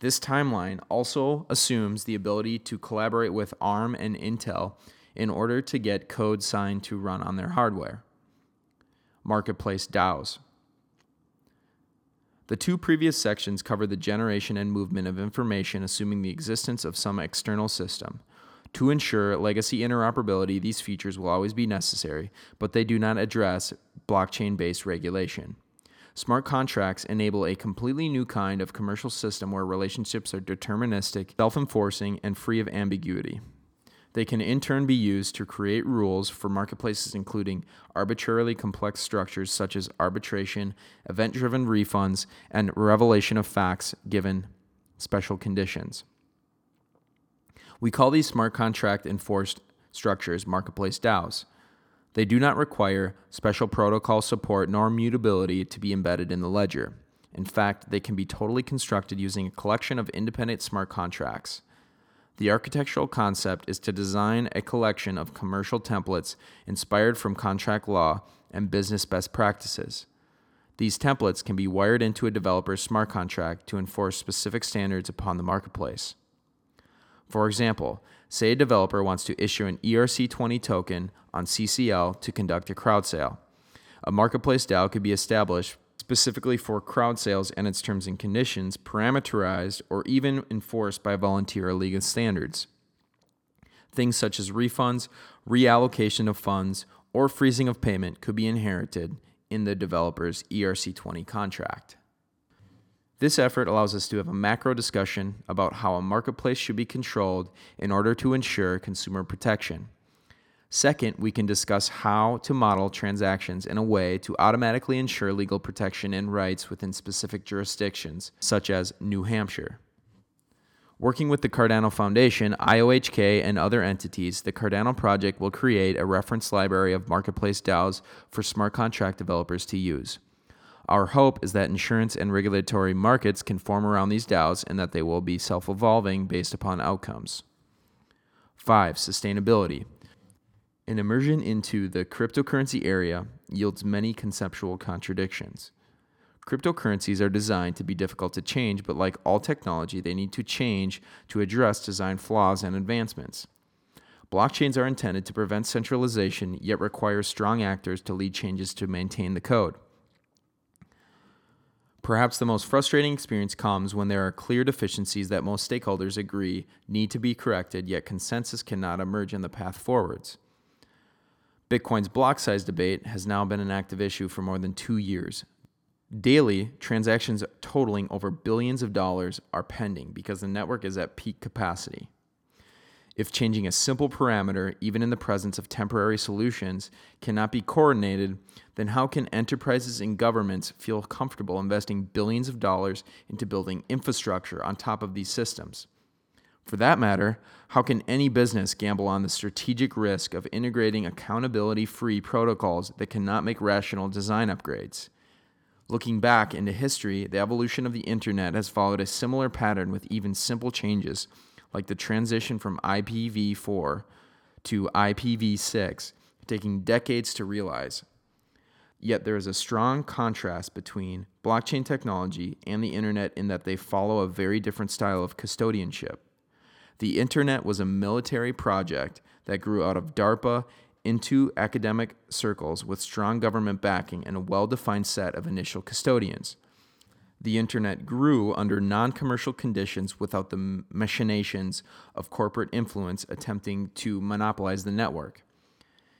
This timeline also assumes the ability to collaborate with ARM and Intel in order to get code signed to run on their hardware. Marketplace DAOs. The two previous sections cover the generation and movement of information assuming the existence of some external system. To ensure legacy interoperability, these features will always be necessary, but they do not address blockchain based regulation. Smart contracts enable a completely new kind of commercial system where relationships are deterministic, self enforcing, and free of ambiguity. They can in turn be used to create rules for marketplaces, including arbitrarily complex structures such as arbitration, event driven refunds, and revelation of facts given special conditions. We call these smart contract enforced structures marketplace DAOs. They do not require special protocol support nor mutability to be embedded in the ledger. In fact, they can be totally constructed using a collection of independent smart contracts. The architectural concept is to design a collection of commercial templates inspired from contract law and business best practices. These templates can be wired into a developer's smart contract to enforce specific standards upon the marketplace. For example, say a developer wants to issue an ERC20 token on CCL to conduct a crowd sale. A marketplace DAO could be established specifically for crowd sales and its terms and conditions, parameterized, or even enforced by volunteer or legal standards. Things such as refunds, reallocation of funds, or freezing of payment could be inherited in the developer's ERC20 contract. This effort allows us to have a macro discussion about how a marketplace should be controlled in order to ensure consumer protection. Second, we can discuss how to model transactions in a way to automatically ensure legal protection and rights within specific jurisdictions, such as New Hampshire. Working with the Cardano Foundation, IOHK, and other entities, the Cardano project will create a reference library of marketplace DAOs for smart contract developers to use. Our hope is that insurance and regulatory markets can form around these DAOs and that they will be self evolving based upon outcomes. 5. Sustainability. An immersion into the cryptocurrency area yields many conceptual contradictions. Cryptocurrencies are designed to be difficult to change, but like all technology, they need to change to address design flaws and advancements. Blockchains are intended to prevent centralization, yet require strong actors to lead changes to maintain the code. Perhaps the most frustrating experience comes when there are clear deficiencies that most stakeholders agree need to be corrected, yet consensus cannot emerge in the path forwards. Bitcoin's block size debate has now been an active issue for more than two years. Daily, transactions totaling over billions of dollars are pending because the network is at peak capacity. If changing a simple parameter, even in the presence of temporary solutions, cannot be coordinated, then how can enterprises and governments feel comfortable investing billions of dollars into building infrastructure on top of these systems? For that matter, how can any business gamble on the strategic risk of integrating accountability free protocols that cannot make rational design upgrades? Looking back into history, the evolution of the internet has followed a similar pattern with even simple changes, like the transition from IPv4 to IPv6, taking decades to realize. Yet there is a strong contrast between blockchain technology and the internet in that they follow a very different style of custodianship. The internet was a military project that grew out of DARPA into academic circles with strong government backing and a well defined set of initial custodians. The internet grew under non commercial conditions without the machinations of corporate influence attempting to monopolize the network.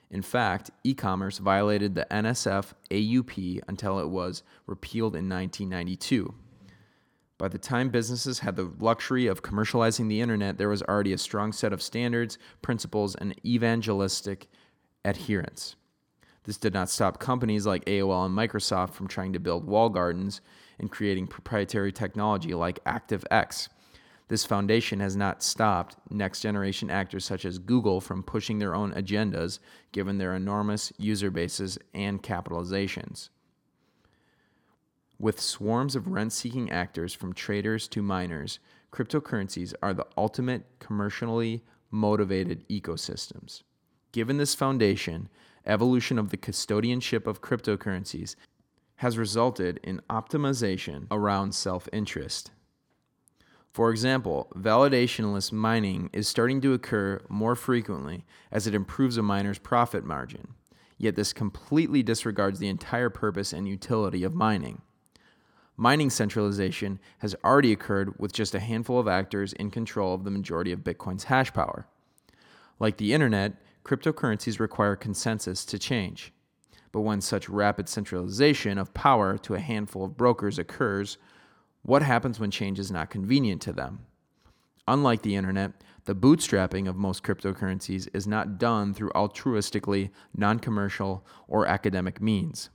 In fact, e commerce violated the NSF AUP until it was repealed in 1992. By the time businesses had the luxury of commercializing the internet, there was already a strong set of standards, principles, and evangelistic adherence. This did not stop companies like AOL and Microsoft from trying to build wall gardens and creating proprietary technology like ActiveX. This foundation has not stopped next generation actors such as Google from pushing their own agendas given their enormous user bases and capitalizations. With swarms of rent seeking actors from traders to miners, cryptocurrencies are the ultimate commercially motivated ecosystems. Given this foundation, evolution of the custodianship of cryptocurrencies has resulted in optimization around self interest. For example, validationless mining is starting to occur more frequently as it improves a miner's profit margin. Yet this completely disregards the entire purpose and utility of mining. Mining centralization has already occurred with just a handful of actors in control of the majority of Bitcoin's hash power. Like the internet, cryptocurrencies require consensus to change. But when such rapid centralization of power to a handful of brokers occurs, what happens when change is not convenient to them? Unlike the internet, the bootstrapping of most cryptocurrencies is not done through altruistically, non commercial, or academic means.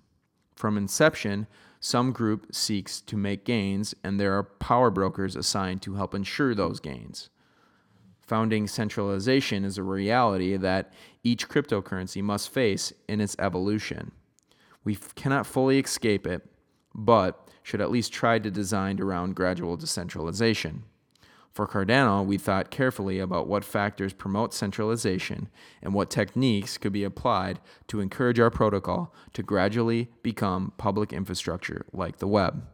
From inception, some group seeks to make gains, and there are power brokers assigned to help ensure those gains. Founding centralization is a reality that each cryptocurrency must face in its evolution. We cannot fully escape it, but should at least try to design around gradual decentralization. For Cardano, we thought carefully about what factors promote centralization and what techniques could be applied to encourage our protocol to gradually become public infrastructure like the web.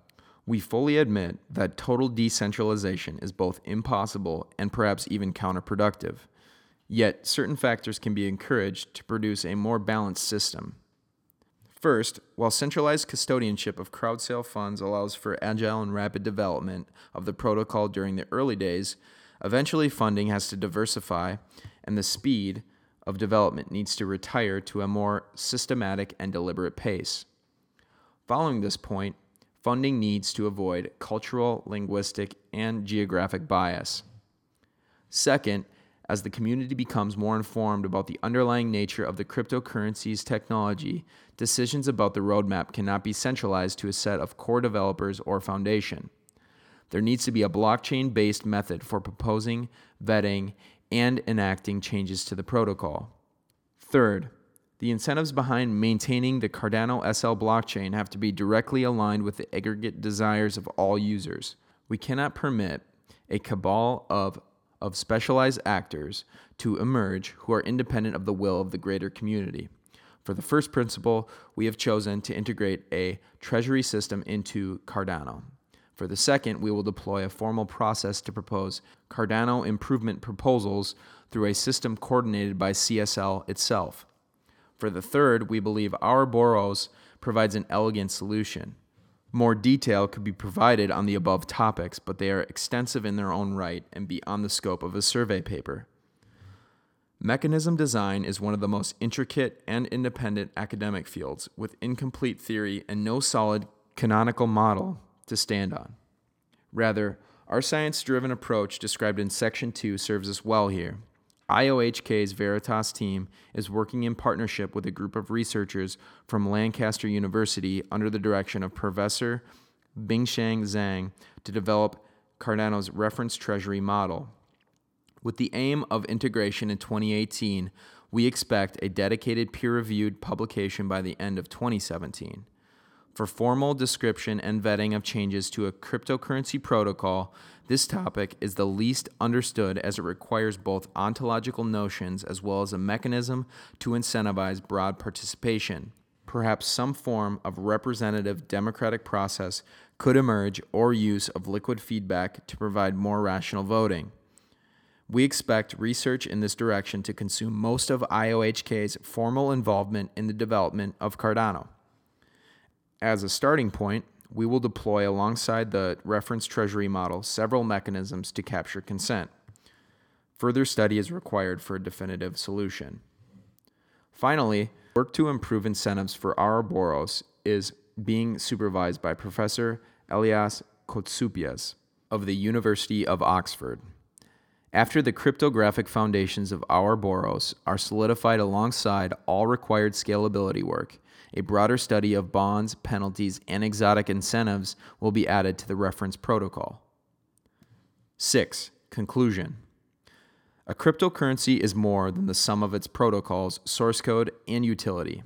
We fully admit that total decentralization is both impossible and perhaps even counterproductive. Yet, certain factors can be encouraged to produce a more balanced system. First, while centralized custodianship of crowd sale funds allows for agile and rapid development of the protocol during the early days, eventually funding has to diversify and the speed of development needs to retire to a more systematic and deliberate pace. Following this point, funding needs to avoid cultural, linguistic, and geographic bias. Second, as the community becomes more informed about the underlying nature of the cryptocurrency's technology, decisions about the roadmap cannot be centralized to a set of core developers or foundation. There needs to be a blockchain based method for proposing, vetting, and enacting changes to the protocol. Third, the incentives behind maintaining the Cardano SL blockchain have to be directly aligned with the aggregate desires of all users. We cannot permit a cabal of of specialized actors to emerge who are independent of the will of the greater community. For the first principle, we have chosen to integrate a treasury system into Cardano. For the second, we will deploy a formal process to propose Cardano improvement proposals through a system coordinated by CSL itself. For the third, we believe Ouroboros provides an elegant solution. More detail could be provided on the above topics, but they are extensive in their own right and beyond the scope of a survey paper. Mechanism design is one of the most intricate and independent academic fields, with incomplete theory and no solid canonical model to stand on. Rather, our science driven approach described in Section 2 serves us well here. IOHK's Veritas team is working in partnership with a group of researchers from Lancaster University under the direction of Professor Bingsheng Zhang to develop Cardano's reference treasury model. With the aim of integration in 2018, we expect a dedicated peer reviewed publication by the end of 2017. For formal description and vetting of changes to a cryptocurrency protocol, this topic is the least understood as it requires both ontological notions as well as a mechanism to incentivize broad participation. Perhaps some form of representative democratic process could emerge or use of liquid feedback to provide more rational voting. We expect research in this direction to consume most of IOHK's formal involvement in the development of Cardano. As a starting point, we will deploy alongside the reference treasury model several mechanisms to capture consent. Further study is required for a definitive solution. Finally, work to improve incentives for our Ouroboros is being supervised by Professor Elias Koutsoupias of the University of Oxford. After the cryptographic foundations of our Ouroboros are solidified alongside all required scalability work, a broader study of bonds, penalties, and exotic incentives will be added to the reference protocol. 6. Conclusion A cryptocurrency is more than the sum of its protocols, source code, and utility.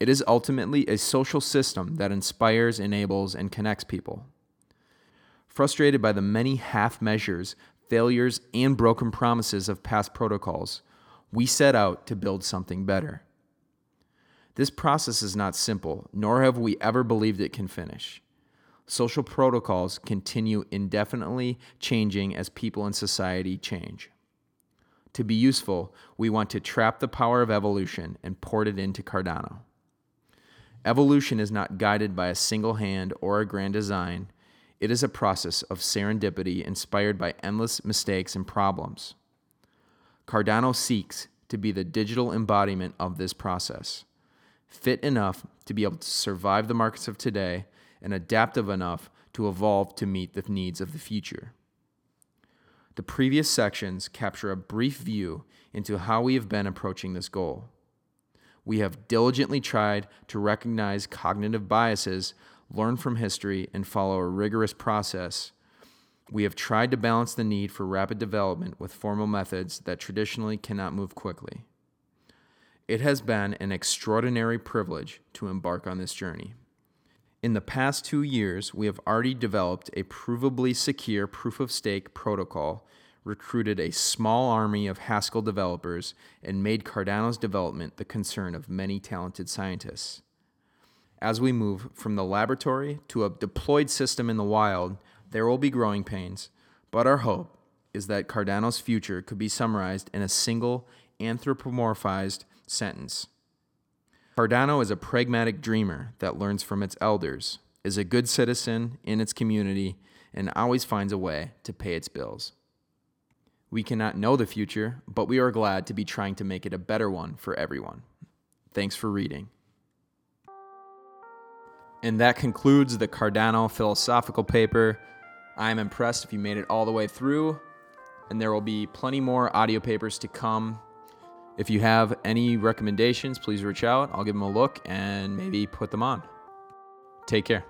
It is ultimately a social system that inspires, enables, and connects people. Frustrated by the many half measures failures, and broken promises of past protocols, we set out to build something better. This process is not simple, nor have we ever believed it can finish. Social protocols continue indefinitely changing as people and society change. To be useful, we want to trap the power of evolution and port it into Cardano. Evolution is not guided by a single hand or a grand design, it is a process of serendipity inspired by endless mistakes and problems. Cardano seeks to be the digital embodiment of this process, fit enough to be able to survive the markets of today and adaptive enough to evolve to meet the needs of the future. The previous sections capture a brief view into how we have been approaching this goal. We have diligently tried to recognize cognitive biases learn from history, and follow a rigorous process, we have tried to balance the need for rapid development with formal methods that traditionally cannot move quickly. It has been an extraordinary privilege to embark on this journey. In the past two years, we have already developed a provably secure proof of stake protocol, recruited a small army of Haskell developers, and made Cardano's development the concern of many talented scientists. As we move from the laboratory to a deployed system in the wild, there will be growing pains, but our hope is that Cardano's future could be summarized in a single anthropomorphized sentence. Cardano is a pragmatic dreamer that learns from its elders, is a good citizen in its community, and always finds a way to pay its bills. We cannot know the future, but we are glad to be trying to make it a better one for everyone. Thanks for reading. And that concludes the Cardano philosophical paper. I am impressed if you made it all the way through, and there will be plenty more audio papers to come. If you have any recommendations, please reach out. I'll give them a look and maybe put them on. Take care.